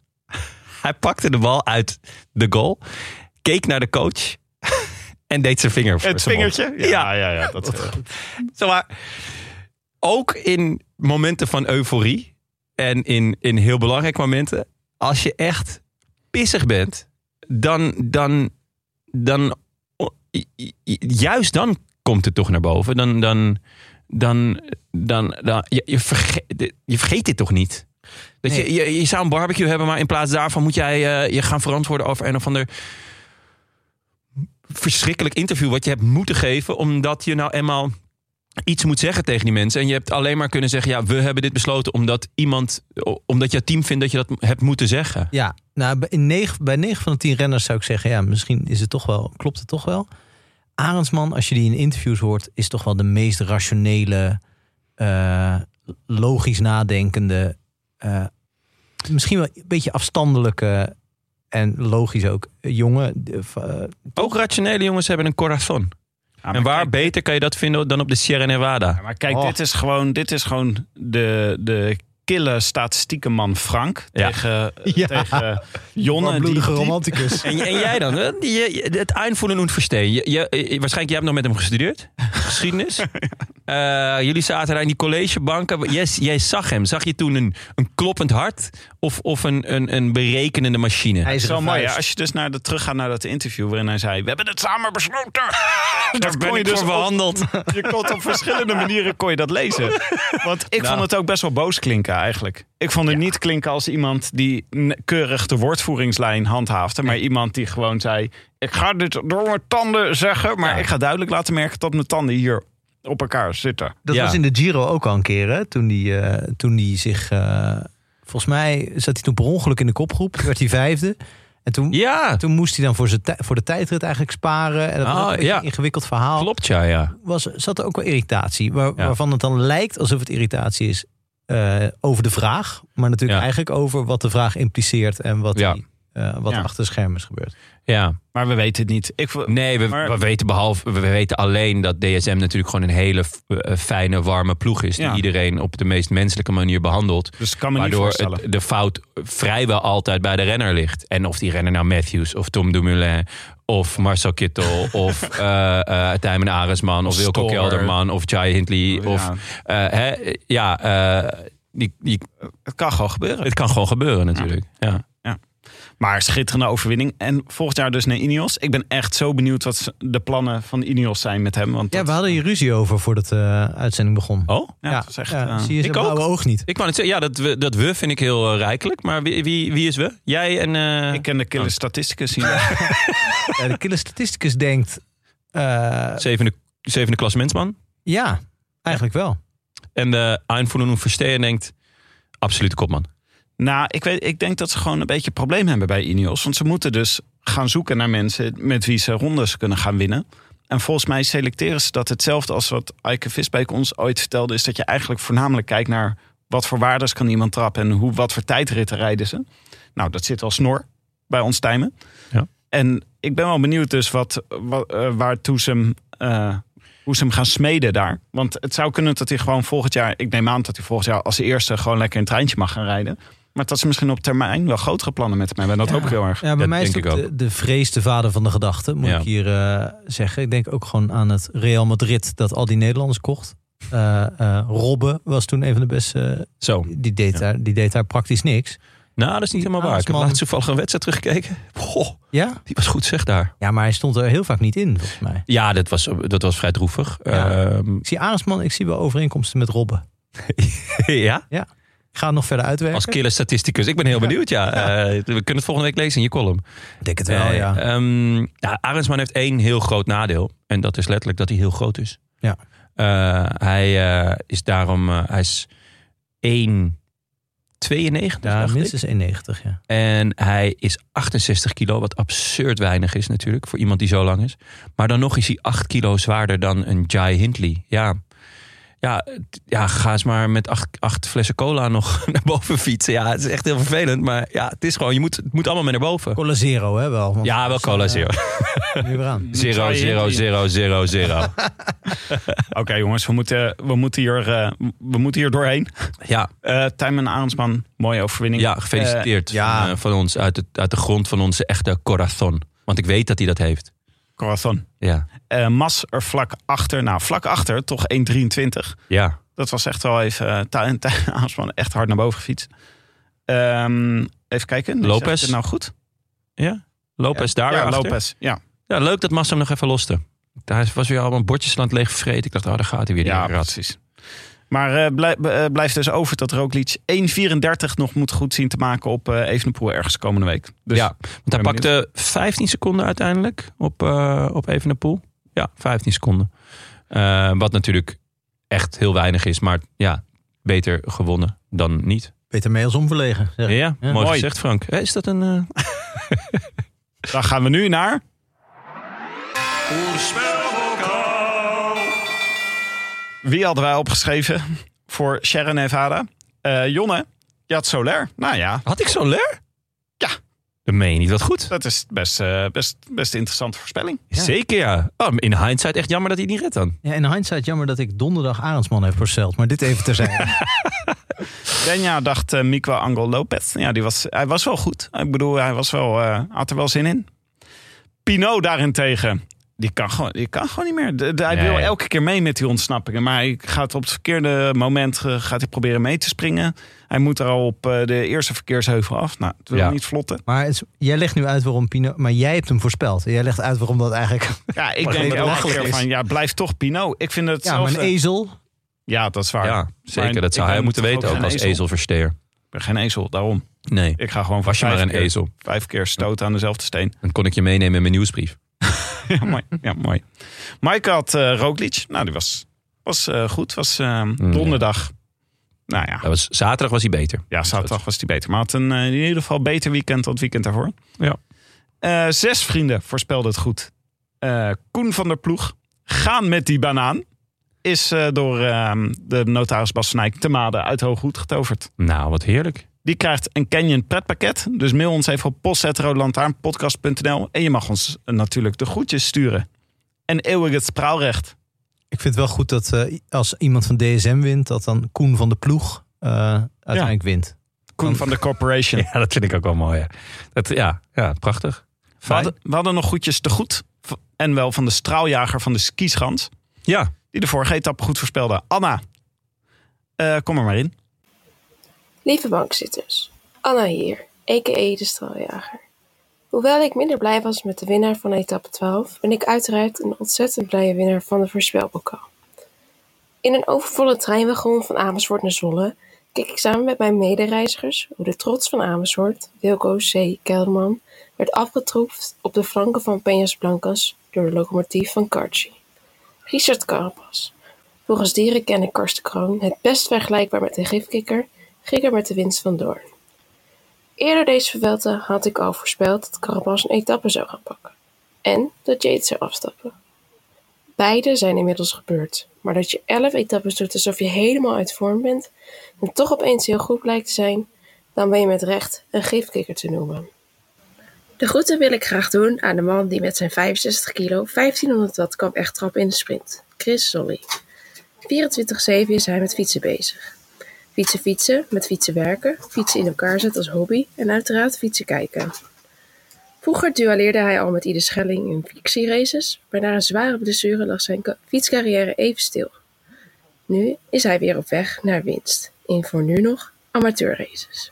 Hij pakte de bal uit de goal, keek naar de coach en deed zijn vinger voor Het zijn vingertje? Ja, ja, ja. dat is goed. Zeg maar, ook in momenten van euforie en in, in heel belangrijke momenten, als je echt pissig bent, dan, dan, dan juist dan komt het toch naar boven. Dan, dan, dan, dan, dan je, je, vergeet, je vergeet dit toch niet? Dat je, je, je zou een barbecue hebben, maar in plaats daarvan moet jij eh, je gaan verantwoorden over een of ander verschrikkelijk interview wat je hebt moeten geven, omdat je nou eenmaal iets moet zeggen tegen die mensen. En je hebt alleen maar kunnen zeggen: ja, we hebben dit besloten omdat iemand, omdat jouw team vindt dat je dat hebt moeten zeggen. Ja, nou, bij, in negen, bij 9 van de 10 renners zou ik zeggen, ja, misschien is het toch wel, klopt het toch wel. Arendsman, als je die in interviews hoort, is toch wel de meest rationele, eh, logisch nadenkende, eh, misschien wel een beetje afstandelijke en logisch ook jongen. De- eh, Ook rationele jongens hebben een corazon. Ja, En waar kijk, beter kan je dat vinden dan op de Sierra Nevada? Ja, maar kijk, Oh. dit is gewoon, dit is gewoon de, de kille statistiekenman Frank Ja. tegen, Ja. tegen Jonne. Die, bloedige die- romanticus. En, en jij dan? hè? Je, je- het einvoelen und verstehen. Je, je, je- waarschijnlijk, jij hebt nog met hem gestudeerd. Geschiedenis. Eh, jullie zaten daar in die collegebanken. Jij, jij zag hem. Zag je toen een, een kloppend hart of, of een, een, een berekenende machine? Hij is wel mooi, vuist. als je dus naar de, teruggaat naar dat interview waarin hij zei: We hebben het samen besloten. dat ben kon je dus voor op- behandeld. Je kon op verschillende manieren kon je dat lezen. Want ik Nou. vond het ook best wel boos klinken eigenlijk. Ik vond het niet klinken als iemand die keurig de woordvoeringslijn handhaafde. Maar iemand die gewoon zei... Ik ga dit door mijn tanden zeggen. Maar Ja. ik ga duidelijk laten merken dat mijn tanden hier op elkaar zitten. Dat Ja. was in de Giro ook al een keer, hè? Toen die, eh, toen die zich. eh, volgens mij zat hij toen per ongeluk in de kopgroep. Toen werd hij vijfde. En toen, Ja, toen moest hij dan voor, zijn voor de tijdrit eigenlijk sparen. En dat was Ah, een beetje ja. een ingewikkeld verhaal. klopt ja. ja. Was, zat er ook wel irritatie. Waar, Ja. Waarvan het dan lijkt alsof het irritatie is eh, over de vraag. Maar natuurlijk Ja. eigenlijk over wat de vraag impliceert. En wat, Ja. die, eh, wat Ja. achter de schermen is gebeurd. Ja. Maar we weten het niet. Ik, Nee, we, Maar- we weten behalve, we weten alleen dat DSM natuurlijk gewoon een hele eh, fijne, warme ploeg is. Die Ja. iedereen op de meest menselijke manier behandelt. dus kan me niet Waardoor voorstellen. het, de fout vrijwel altijd bij de renner ligt. En of die renner nou Matthews of Tom Dumoulin of Marcel Kittel of eh eh Tijmen Aresman of Of Wilco. Kelderman of Jai Hindley. Ja. Of, eh, hè, ja, eh, die, die, Het kan gewoon gebeuren. het kan gewoon gebeuren natuurlijk. Ja. Maar schitterende overwinning. En volgend jaar dus naar Ineos. Ik ben echt zo benieuwd wat de plannen van Ineos zijn met hem. Want Ja, dat- we hadden hier ruzie over voordat de uitzending begon. Oh? ja, het is echt, ja, eh, zie je zijn ik ook. blauwe oog niet. Ik wou het zeggen, ja, dat we, dat we vind ik heel eh, rijkelijk. Maar wie, wie, wie is we? Jij en... eh, ik ken de killer statisticus zien. Ja, de kille statisticus denkt... eh, zevende, zevende klassementsman. ja, eigenlijk wel. En de Einvoelen und Verstehen denkt... Absolute kopman. Nou, ik, weet, ik denk dat ze gewoon een beetje een probleem hebben bij Ineos. Want ze moeten dus gaan zoeken naar mensen met wie ze rondes kunnen gaan winnen. En volgens mij selecteren ze dat hetzelfde als wat Eike Visbeek ons ooit vertelde. Is dat je eigenlijk voornamelijk kijkt naar wat voor waardes kan iemand trappen. En hoe, wat voor tijdritten rijden ze. Nou, dat zit al snor bij ons Tijmen. Ja. En ik ben wel benieuwd dus wat, wat, eh, waartoe ze hem... eh, hoe ze hem gaan smeden daar. Want het zou kunnen dat hij gewoon volgend jaar... Ik neem aan dat hij volgend jaar als eerste gewoon lekker een treintje mag gaan rijden. Maar dat ze misschien op termijn wel grotere plannen met hem hebben. En dat Ja. hoop ik heel erg. Ja, bij Dat mij is denk het ik ook de, de vrees de vader van de gedachte, moet Ja. ik hier eh, zeggen. Ik denk ook gewoon aan het Real Madrid dat al die Nederlanders kocht. Eh eh, Robben was toen een van de beste. Zo. die, deed Ja. daar, die deed daar praktisch niks. Nou, dat is niet helemaal waar. Ik heb laatst toevallig een wedstrijd teruggekeken. Goh, Ja? die was goed zeg daar. Ja, maar hij stond er heel vaak niet in, volgens mij. Ja, dat was, dat was vrij droevig. Ja. Ehm, Ik zie Arendsman, ik zie wel overeenkomsten met Robben. ja, Ik ga het nog verder uitwerken. als killer statisticus. Ik ben heel benieuwd, ja. Eh, we kunnen het volgende week lezen in je column. Ik denk het wel, Eh, ja. ja, Arendsman heeft één heel groot nadeel. En dat is letterlijk dat hij heel groot is. Ja. Eh, hij is daarom... eh, hij is 1,92 Ja, dacht ik. minstens 1,90, ja. En hij is 68 kilo, wat absurd weinig is natuurlijk voor iemand die zo lang is. Maar dan nog is hij 8 kilo zwaarder dan een Jai Hindley. Ja, ja, ja, ga eens maar met acht, acht flessen cola nog naar boven fietsen. Ja, het is echt heel vervelend. Maar ja, het is gewoon, je moet, het moet allemaal mee naar boven. Cola Zero, hè, wel. Want Ja, wel cola zero. Nu weer aan. Zero, zero, zero, zero, zero. Oké jongens, we moeten, we, moeten hier, eh, we moeten hier doorheen. Ja, Eh Tijmen Arendsman, mooie overwinning. ja gefeliciteerd ja. Van, eh, van ons uit, het, uit de grond van onze echte corazon. Want ik weet dat hij dat heeft. Eh, Corazon. Ja, Eh, Mas er vlak achter. Nou, vlak achter, toch 1,23. ja. Dat was echt wel even... Uh, Tijmen Arendsman echt hard naar boven gefietst. Ehm, even kijken. Lopez. nou goed? ja. Lopez daar ja, achter. Lopez. Ja, Ja, leuk dat Massa hem nog even loste. Hij was weer allemaal bordjes aan het leegvreten. Ik dacht, oh, daar gaat hij weer. ja precies. Maar eh, blij- eh, blijft dus over dat Roglic 1,34 nog moet goed zien te maken op eh Evenepoel ergens komende week. Dus ja, want hij pakte 15 seconden uiteindelijk op, eh op Evenepoel. Ja, 15 seconden. Eh, wat natuurlijk echt heel weinig is. Maar ja, beter gewonnen dan niet. Beter mee als onverlegen. zeg ik. Ja, Ja. mooi, Mooi. gezegd Frank. Is dat een... eh, dan gaan we nu naar... Wie hadden wij opgeschreven voor Sierra Nevada? Eh Jonne, je had Soler. Nou ja, Had ik? Ja. Dat meen je niet. Wat goed. dat is best, eh, best, best een interessante voorspelling. Zeker ja. Oh, in hindsight echt jammer dat hij het niet redt dan. Ja, in hindsight jammer dat ik donderdag Arendsman heb voorspeld. Maar dit even terzijde. Denja dacht uh, Miguel Angel Lopez. Ja, die was, hij was wel goed. Ik bedoel, hij was wel, eh, had er wel zin in. Pinot daarentegen, die kan gewoon, die kan gewoon niet meer. De, de- hij Nee. wil elke keer mee met die ontsnappingen. Maar hij gaat op het verkeerde moment gaat hij proberen mee te springen. Hij moet er al op eh, de eerste verkeersheuvel af. Nou, het wil Ja. niet vlotten. maar het is- jij legt nu uit waarom Pino... Maar jij hebt hem voorspeld. Jij legt uit waarom dat eigenlijk... Ja, ik denk elke keer is. van, ja, blijf toch Pinot. Ik vind het Ja, maar een ezel... Ja, dat is waar. Ja, Maar zeker. Dat zou hij moeten weten ook als ezel. ezelversteer. Ik ben geen ezel, daarom. Nee, Ik ga gewoon was je maar een keer, ezel. vijf keer stoten aan dezelfde steen. Dan kon ik je meenemen in mijn nieuwsbrief. Ja, mooi. Ja, mooi. Mike had Roglic. Nou, die was, was eh, goed. Was eh, donderdag. Nou ja, Dat was, zaterdag was hij beter. ja, zaterdag was die beter. Maar had een eh, in ieder geval beter weekend dan het weekend daarvoor. Ja. Zes vrienden voorspelden het goed. Koen van der Ploeg. Gaan met die banaan. Is door eh, de notaris Bas Eyck te Made uit Hooghoed getoverd. Nou, wat heerlijk. Die krijgt een Canyon pretpakket. Dus mail ons even op postzetroodlantaarnpodcast.nl. En je mag ons eh, natuurlijk de groetjes sturen. En eeuwig het spraalrecht. Ik vind het wel goed dat eh, als iemand van DSM wint... dat dan Koen van de Ploeg eh, uiteindelijk wint. Koen Dan- van de Corporation. Ja, dat vind ik ook wel mooi. Ja, dat, ja, ja prachtig. We hadden, we hadden nog goedjes te goed. En wel van de straaljager van de skischans. Ja, Die de vorige etappe goed voorspelde. Anna, eh, kom er maar in. Lieve bankzitters, Anna hier, a.k.a. de straaljager. Hoewel ik minder blij was met de winnaar van etappe 12, ben ik uiteraard een ontzettend blije winnaar van de voorspelbokaal. In een overvolle treinwagon van Amersfoort naar Zwolle keek ik samen met mijn medereizigers hoe de trots van Amersfoort, Wilco C. Kelderman, werd afgetroefd op de flanken van Peñas Blancas door de locomotief van Carci. Richard Carapaz, volgens dierenkenner Karsten Kroon het best vergelijkbaar met een gifkikker, ging er met de winst vandoor. Eerder deze verwelte had ik al voorspeld dat Carapaz een etappe zou gaan pakken. En dat Yates zou afstappen. Beide zijn inmiddels gebeurd, maar dat je 11 etappes doet alsof je helemaal uit vorm bent en toch opeens heel goed blijkt te zijn, dan ben je met recht een gifkikker te noemen. De groeten wil ik graag doen aan de man die met zijn 65 kilo 1500 watt kan wegtrappen in de sprint, Chris Solly. 24-7 is hij met fietsen bezig. Fietsen fietsen, met fietsen werken, fietsen in elkaar zetten als hobby en uiteraard fietsen kijken. Vroeger duelleerde hij al met Ieder Schelling in fictieraces, maar na een zware blessure lag zijn fietscarrière even stil. Nu is hij weer op weg naar winst, in voor nu nog amateurraces.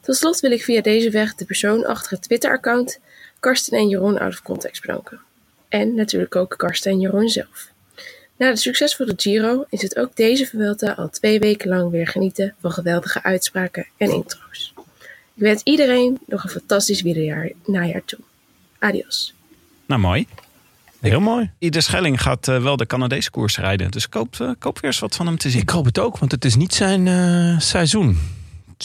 Tot slot wil ik via deze weg de persoon achter het Twitter-account Karsten en Jeroen out of context bedanken. En natuurlijk ook Karsten en Jeroen zelf. Na de succesvolle Giro is het ook deze Vuelta al twee weken lang weer genieten van geweldige uitspraken en intro's. Ik wens iedereen nog een fantastisch wielerjaar najaar toe. Adios. Nou, mooi. heel mooi. Ieder Schelling gaat eh, wel de Canadese koers rijden. Dus koop, eh, koop weer eens wat van hem te zien. Ik hoop het ook, want het is niet zijn eh, seizoen.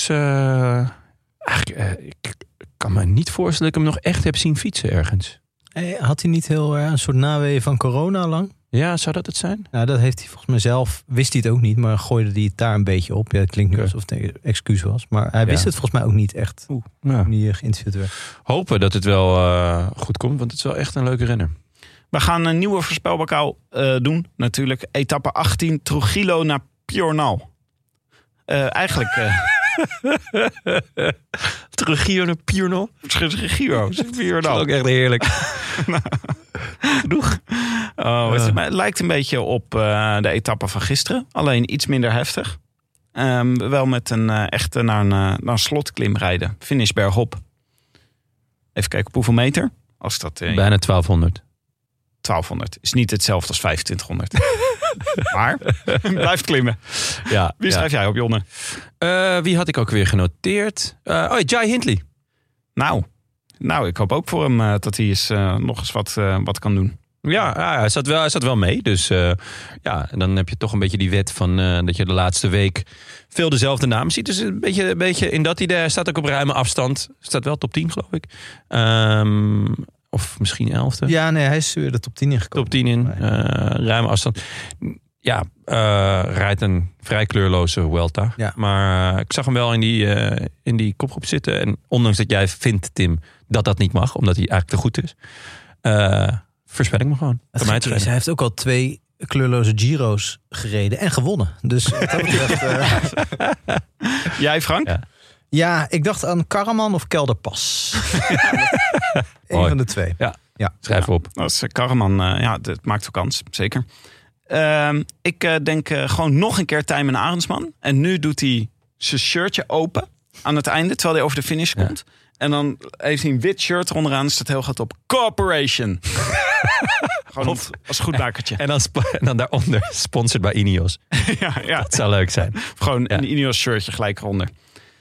Eh, eigenlijk, ik kan me niet voorstellen dat ik hem nog echt heb zien fietsen ergens. Eh, Had hij niet heel erg een soort naweeën van corona lang? Ja, zou dat het zijn? Nou, dat heeft hij volgens mij zelf, wist hij het ook niet, maar gooide hij het daar een beetje op. Ja, het klinkt nu alsof het een excuus was, maar hij wist Ja. het volgens mij ook niet echt. Ja. Toen hij eh, geïnterviewd werd. Hopen dat het wel eh, goed komt, want het is wel echt een leuke renner. We gaan een nieuwe voorspelbokaal eh doen, natuurlijk. Etappe 18, Trujillo naar Piornal. Eh, eigenlijk... eh Trujillo naar Piernal. Trujillo, Dat Piornal. is ook echt heerlijk. Genoeg. Oh, het, lijkt een beetje op eh, de etappe van gisteren. Alleen iets minder heftig. Ehm, wel met een eh, echte naar een, eh, naar een slotklim rijden. Finish bergop. Even kijken op hoeveel meter. Als dat Bijna 1200. 1200 is niet hetzelfde als 2500. maar blijft klimmen. Ja, Wie ja. schrijf jij op, Jonne? Wie had ik ook weer genoteerd? Oh, ja, Jai Hindley. Nou, nou, ik hoop ook voor hem eh, dat hij eens, eh, nog eens wat, eh, wat kan doen. Ja, ja, hij, zat wel, hij zat wel mee. Dus eh, ja, en dan heb je toch een beetje die wet van eh, dat je de laatste week veel dezelfde namen ziet. Dus een beetje, een beetje in dat idee. Hij staat ook op ruime afstand. Staat wel top 10, geloof ik. Ehm, of misschien 11e. Ja, nee, hij is weer de top 10 ingekomen. Top 10 in, eh, ruime afstand. Ja, eh, rijdt een vrij kleurloze Welta. Ja. Maar eh, ik zag hem wel in die, eh, in die kopgroep zitten. En ondanks dat jij vindt, Tim, dat dat niet mag, omdat hij eigenlijk te goed is, eh voorspel ik me gewoon. Het Kan mij is, hij heeft ook al twee kleurloze Giro's gereden en gewonnen. Dus dat betreft, eh, Jij, Frank? Ja. ja, ik dacht aan Karaman of Kelderpas. Eén Mooi. van de twee. Schrijf op. Is eh, Karaman. ja, dat maakt ook kans. Zeker. Ehm, ik eh, denk eh, gewoon nog een keer Tijmen Arendsman. En nu doet hij zijn shirtje open aan het einde, terwijl hij over de finish Ja. komt. En dan heeft hij een wit shirt onderaan. staat heel groot op Corporation. gewoon als goed bakertje. En dan, en dan daaronder, sponsored bij Ineos. ja, ja. Dat zou leuk zijn. Gewoon Ja. een Ineos shirtje gelijk eronder.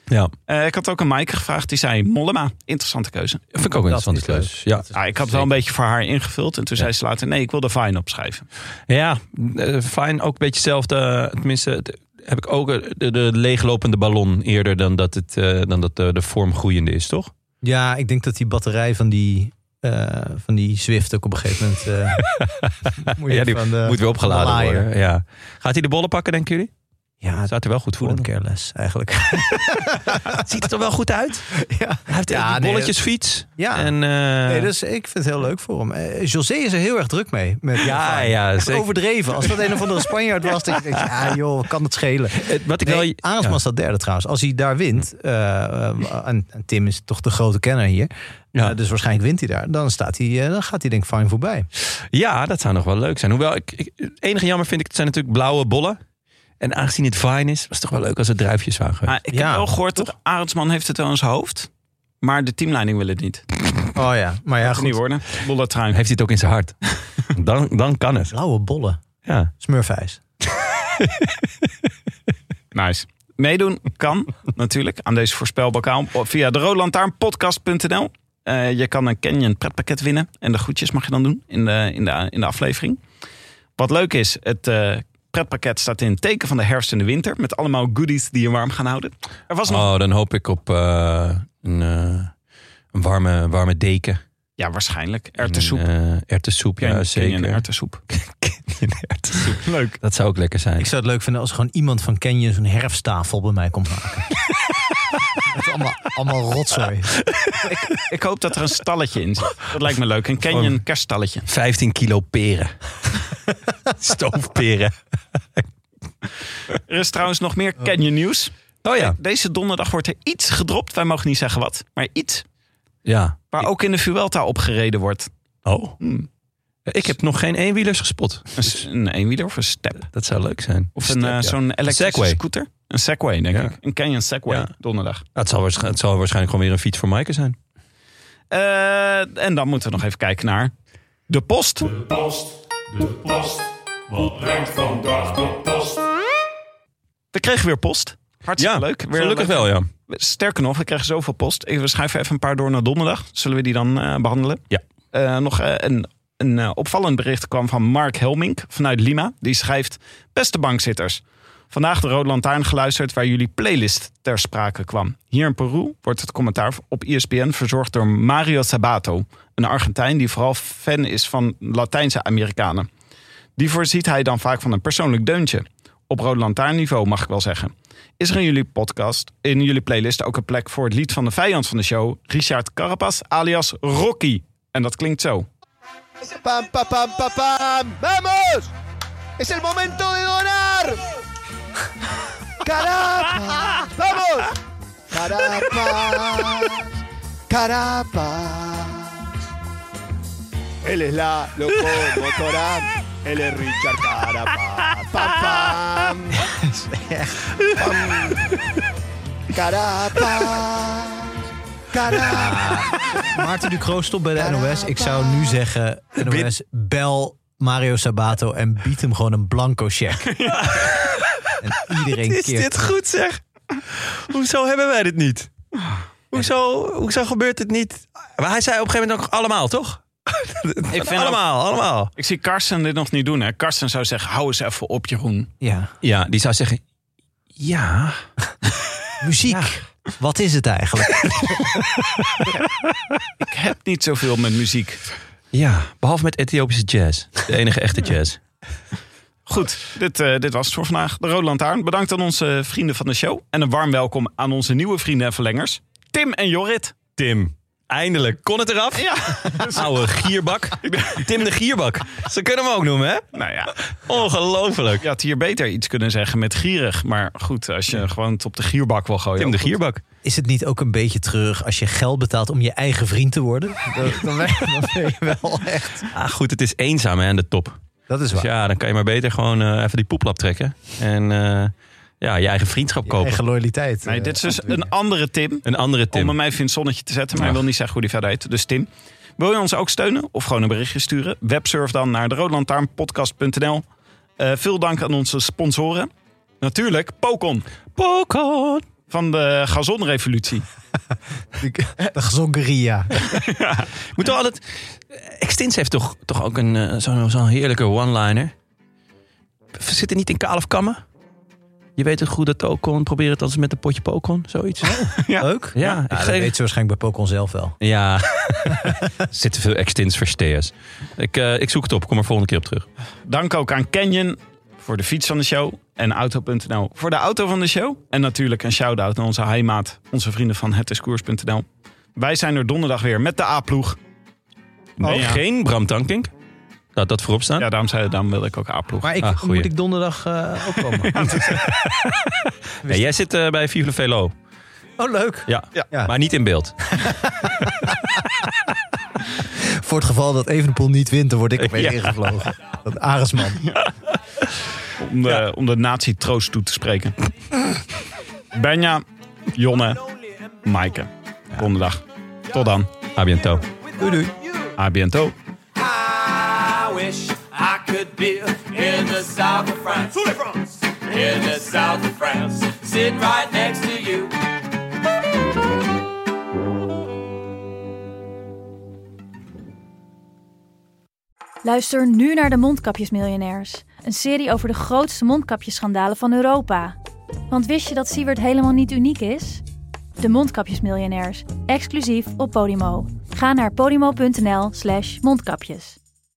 Ja, Eh, ik had ook een Maaike gevraagd. Die zei Mollema. Interessante keuze. vind ik ook een interessante keus. leuk. Ja. Ah, ik had wel een beetje voor haar ingevuld. En toen zei ze later, nee, ik wil de Vine opschrijven. Ja, eh, fijn. Ook een beetje hetzelfde. Tenminste, heb ik ook eh, de, de leeglopende ballon eerder dan dat, het, eh, dan dat de, de vorm groeiende is, toch? Ja, ik denk dat die batterij van die, eh, van die Zwift ook op een gegeven moment... eh, moet je Ja, die van de- Moet weer opgeladen worden. Ja. Gaat hij de bollen pakken, denken jullie? Ja, het er wel goed voor. voelt careless eigenlijk. Ziet het er wel goed uit? ja. Hij heeft Ja, nee, bolletjesfiets. Ja. En, eh, Nee, dus ik vind het heel leuk voor hem. Eh, José is er heel erg druk mee. Met Ja, ja, zeker. overdreven. Als dat een of andere Spanjaard was, dan denk ik, ja joh, kan het schelen. eh, wat ik Nee, wel... Ja. staat derde trouwens. Als hij daar wint, eh, eh, en, en Tim is toch de grote kenner hier. Ja. eh, dus waarschijnlijk wint hij daar. Dan, staat hij, eh, dan gaat hij denk ik fijn voorbij. Ja, dat zou nog wel leuk zijn. Hoewel, ik, ik, het enige jammer vind ik, het zijn natuurlijk blauwe bollen. En aangezien het fine is, was het toch wel leuk als het druifjes waren. geweest. Ah, ik Ja, heb wel gehoord dat Arendsman heeft het wel in zijn hoofd. Maar de teamleiding wil het niet. Oh ja, maar ja, Gaat het niet goed. worden. Bolle trui. Heeft hij het ook in zijn hart? dan, dan kan het. Blauwe bollen. Ja. Smurfijs. Nice. Meedoen kan natuurlijk aan deze voorspelbokaal via de roodlantaarnpodcast.nl. Eh je kan een Canyon pretpakket winnen. En de groetjes mag je dan doen in de, in de, in de aflevering. Wat leuk is, het eh, pretpakket staat in het teken van de herfst en de winter. Met allemaal goodies die je warm gaan houden. Er was nog... Oh, dan hoop ik op eh, een, eh, een warme, warme deken. Ja, waarschijnlijk. Erwtensoep. Een, eh, erwtensoep, ja, Canyon zeker. Canyon erwtensoep. Leuk. Dat zou ook lekker zijn. Ik zou het leuk vinden als gewoon iemand van Canyon zo'n herfsttafel bij mij komt maken. Met allemaal, allemaal rotzooi. Ik hoop dat er een stalletje in zit. Dat lijkt me leuk. Een Canyon kerststalletje. 15 kilo peren. Stoofperen. Er is trouwens nog meer Canyon nieuws. Oh ja. Deze donderdag wordt er iets gedropt. Wij mogen niet zeggen wat, maar iets. Ja. Waar ook in de Vuelta opgereden wordt. Oh. Hmm. Ik heb nog geen eenwielers gespot. Een, s- een eenwieler of een step. Dat zou leuk zijn. Of een, eh, ja. zo'n elektrische Segway. scooter. Een Segway, denk Ja. ik. Een Canyon Segway, Ja. donderdag. Nou, het, zal het zal waarschijnlijk gewoon weer een fiets voor Maaike zijn. Eh, en dan moeten we nog even kijken naar de post. De post, de post. Wat brengt vandaag de post? We kregen weer post. Hartstikke Ja, leuk. Weer Gelukkig leuk. wel, ja. Sterker nog, we kregen zoveel post. We schuiven even een paar door naar donderdag. Zullen we die dan eh, behandelen? Ja. Eh, nog eh, een, een opvallend bericht kwam van Mark Helmink vanuit Lima. Die schrijft, beste bankzitters. Vandaag de Rode Lantaarn geluisterd waar jullie playlist ter sprake kwam. Hier in Peru wordt het commentaar op ESPN verzorgd door Mario Sabato. Een Argentijn die vooral fan is van Latijnse Amerikanen. Die voorziet hij dan vaak van een persoonlijk deuntje. Op Rode Lantaarnniveau mag ik wel zeggen. Is er in jullie podcast, in jullie playlist ook een plek voor het lied van de vijand van de show, Richard Carapas alias Rocky? En dat klinkt zo. Pam, pam, pam, pam, pam. ¡Vamos! ¡Es el momento de donar! ¡Carapa! ¡Vamos! ¡Carapa! ¡Carapa! Él es la locomotora. Él es Richard Carapa. ¡Pam, pam! Pam. ¡Carapa! ¡Carapa! Maarten Ducro stopt bij de NOS. Ik zou nu zeggen, NOS, bel Mario Sabato en bied hem gewoon een blanco check. En iedereen Is keert dit goed zeg? Hoezo hebben wij dit niet? Hoezo, hoezo gebeurt het niet? Maar hij zei op een gegeven moment ook allemaal, toch? Ik vind allemaal, allemaal. Ik zie Karsten dit nog niet doen. Hè. Karsten zou zeggen, hou eens even op Jeroen. Ja, Ja, die zou zeggen... Ja, muziek. Wat is het eigenlijk? Ik heb niet zoveel met muziek. ja. Behalve met Ethiopische jazz. De enige echte jazz. Goed, dit, eh, dit was het voor vandaag. De Rode Lantaarn. Bedankt aan onze vrienden van de show. En een warm welkom aan onze nieuwe vrienden en verlengers. Tim en Jorrit. Tim, eindelijk. Kon het eraf? Ja. Oude gierbak. Tim de gierbak. Ze kunnen hem ook noemen, hè? nou ja, Ongelooflijk. je had hier beter iets kunnen zeggen met gierig. Maar goed, als je gewoon het op de gierbak wil gooien. Tim de gierbak. Is het niet ook een beetje terug als je geld betaalt om je eigen vriend te worden? Dan, dan ben je- dan ben je wel echt... Ah, goed, het is eenzaam hè, aan de top. Dat is Dus waar. ja, dan kan je maar beter gewoon eh, even die poeplap trekken. En eh, ja, je eigen vriendschap Je kopen. eigen loyaliteit. Nee, eh, dit is dus een andere Tim. Een andere Om Tim. bij mij in het zonnetje te zetten. Maar hij wil niet zeggen hoe die verder heet. Dus Tim. Wil je ons ook steunen? Of gewoon een berichtje sturen? Websurf dan naar de roodlantaarnpodcast.nl. Eh veel dank aan onze sponsoren. Natuurlijk Pokon Pokon. Van de gazonrevolutie. De gezonken Ria. Moet toch altijd... Extins heeft toch, toch ook een eh, zo'n zo'n heerlijke one-liner. Zit er niet in kaal of kammen? Je weet het goed dat Tokon. Probeer het als met een potje Pokon. Zoiets. Leuk. Ja, Ja, ik dat geef- weet ze waarschijnlijk bij Pokon zelf wel. Ja. er zitten veel extins versteers. Ik, eh, ik zoek het op. Kom er volgende keer op terug. Dank ook aan Canyon voor de fiets van de show. En Auto.nl voor de auto van de show. En natuurlijk een shout-out naar onze heimaat. Onze vrienden van hetiskoers.nl. Wij zijn er donderdag weer met de A-ploeg. Nee, ja. Geen Bram Tankink. Laat dat voorop staan. Ja, daarom, zei, daarom wilde ik ook A-ploeg. Maar ik, Ah, moet ik donderdag eh, ook komen? Ja, jij zit eh, bij Vive le Velo. Oh, leuk. Ja. Ja. maar niet in beeld. Voor het geval dat Evenepoel niet wint, dan word ik Ja. ingevlogen. Dat Aresman. Om de, om de nazi-troost toe te spreken. Benja, Jonne, Maaike. Donderdag. Tot dan. A biento. Doei doei. A biento. I wish I could be in the south of France. In the south of France. Sitting right next to you. Luister nu naar de Mondkapjesmiljonairs. Een serie over de grootste mondkapjesschandalen van Europa. Want wist je dat Siewert helemaal niet uniek is? De Mondkapjesmiljonairs, exclusief op Podimo. Ga naar podimo.nl slash mondkapjes.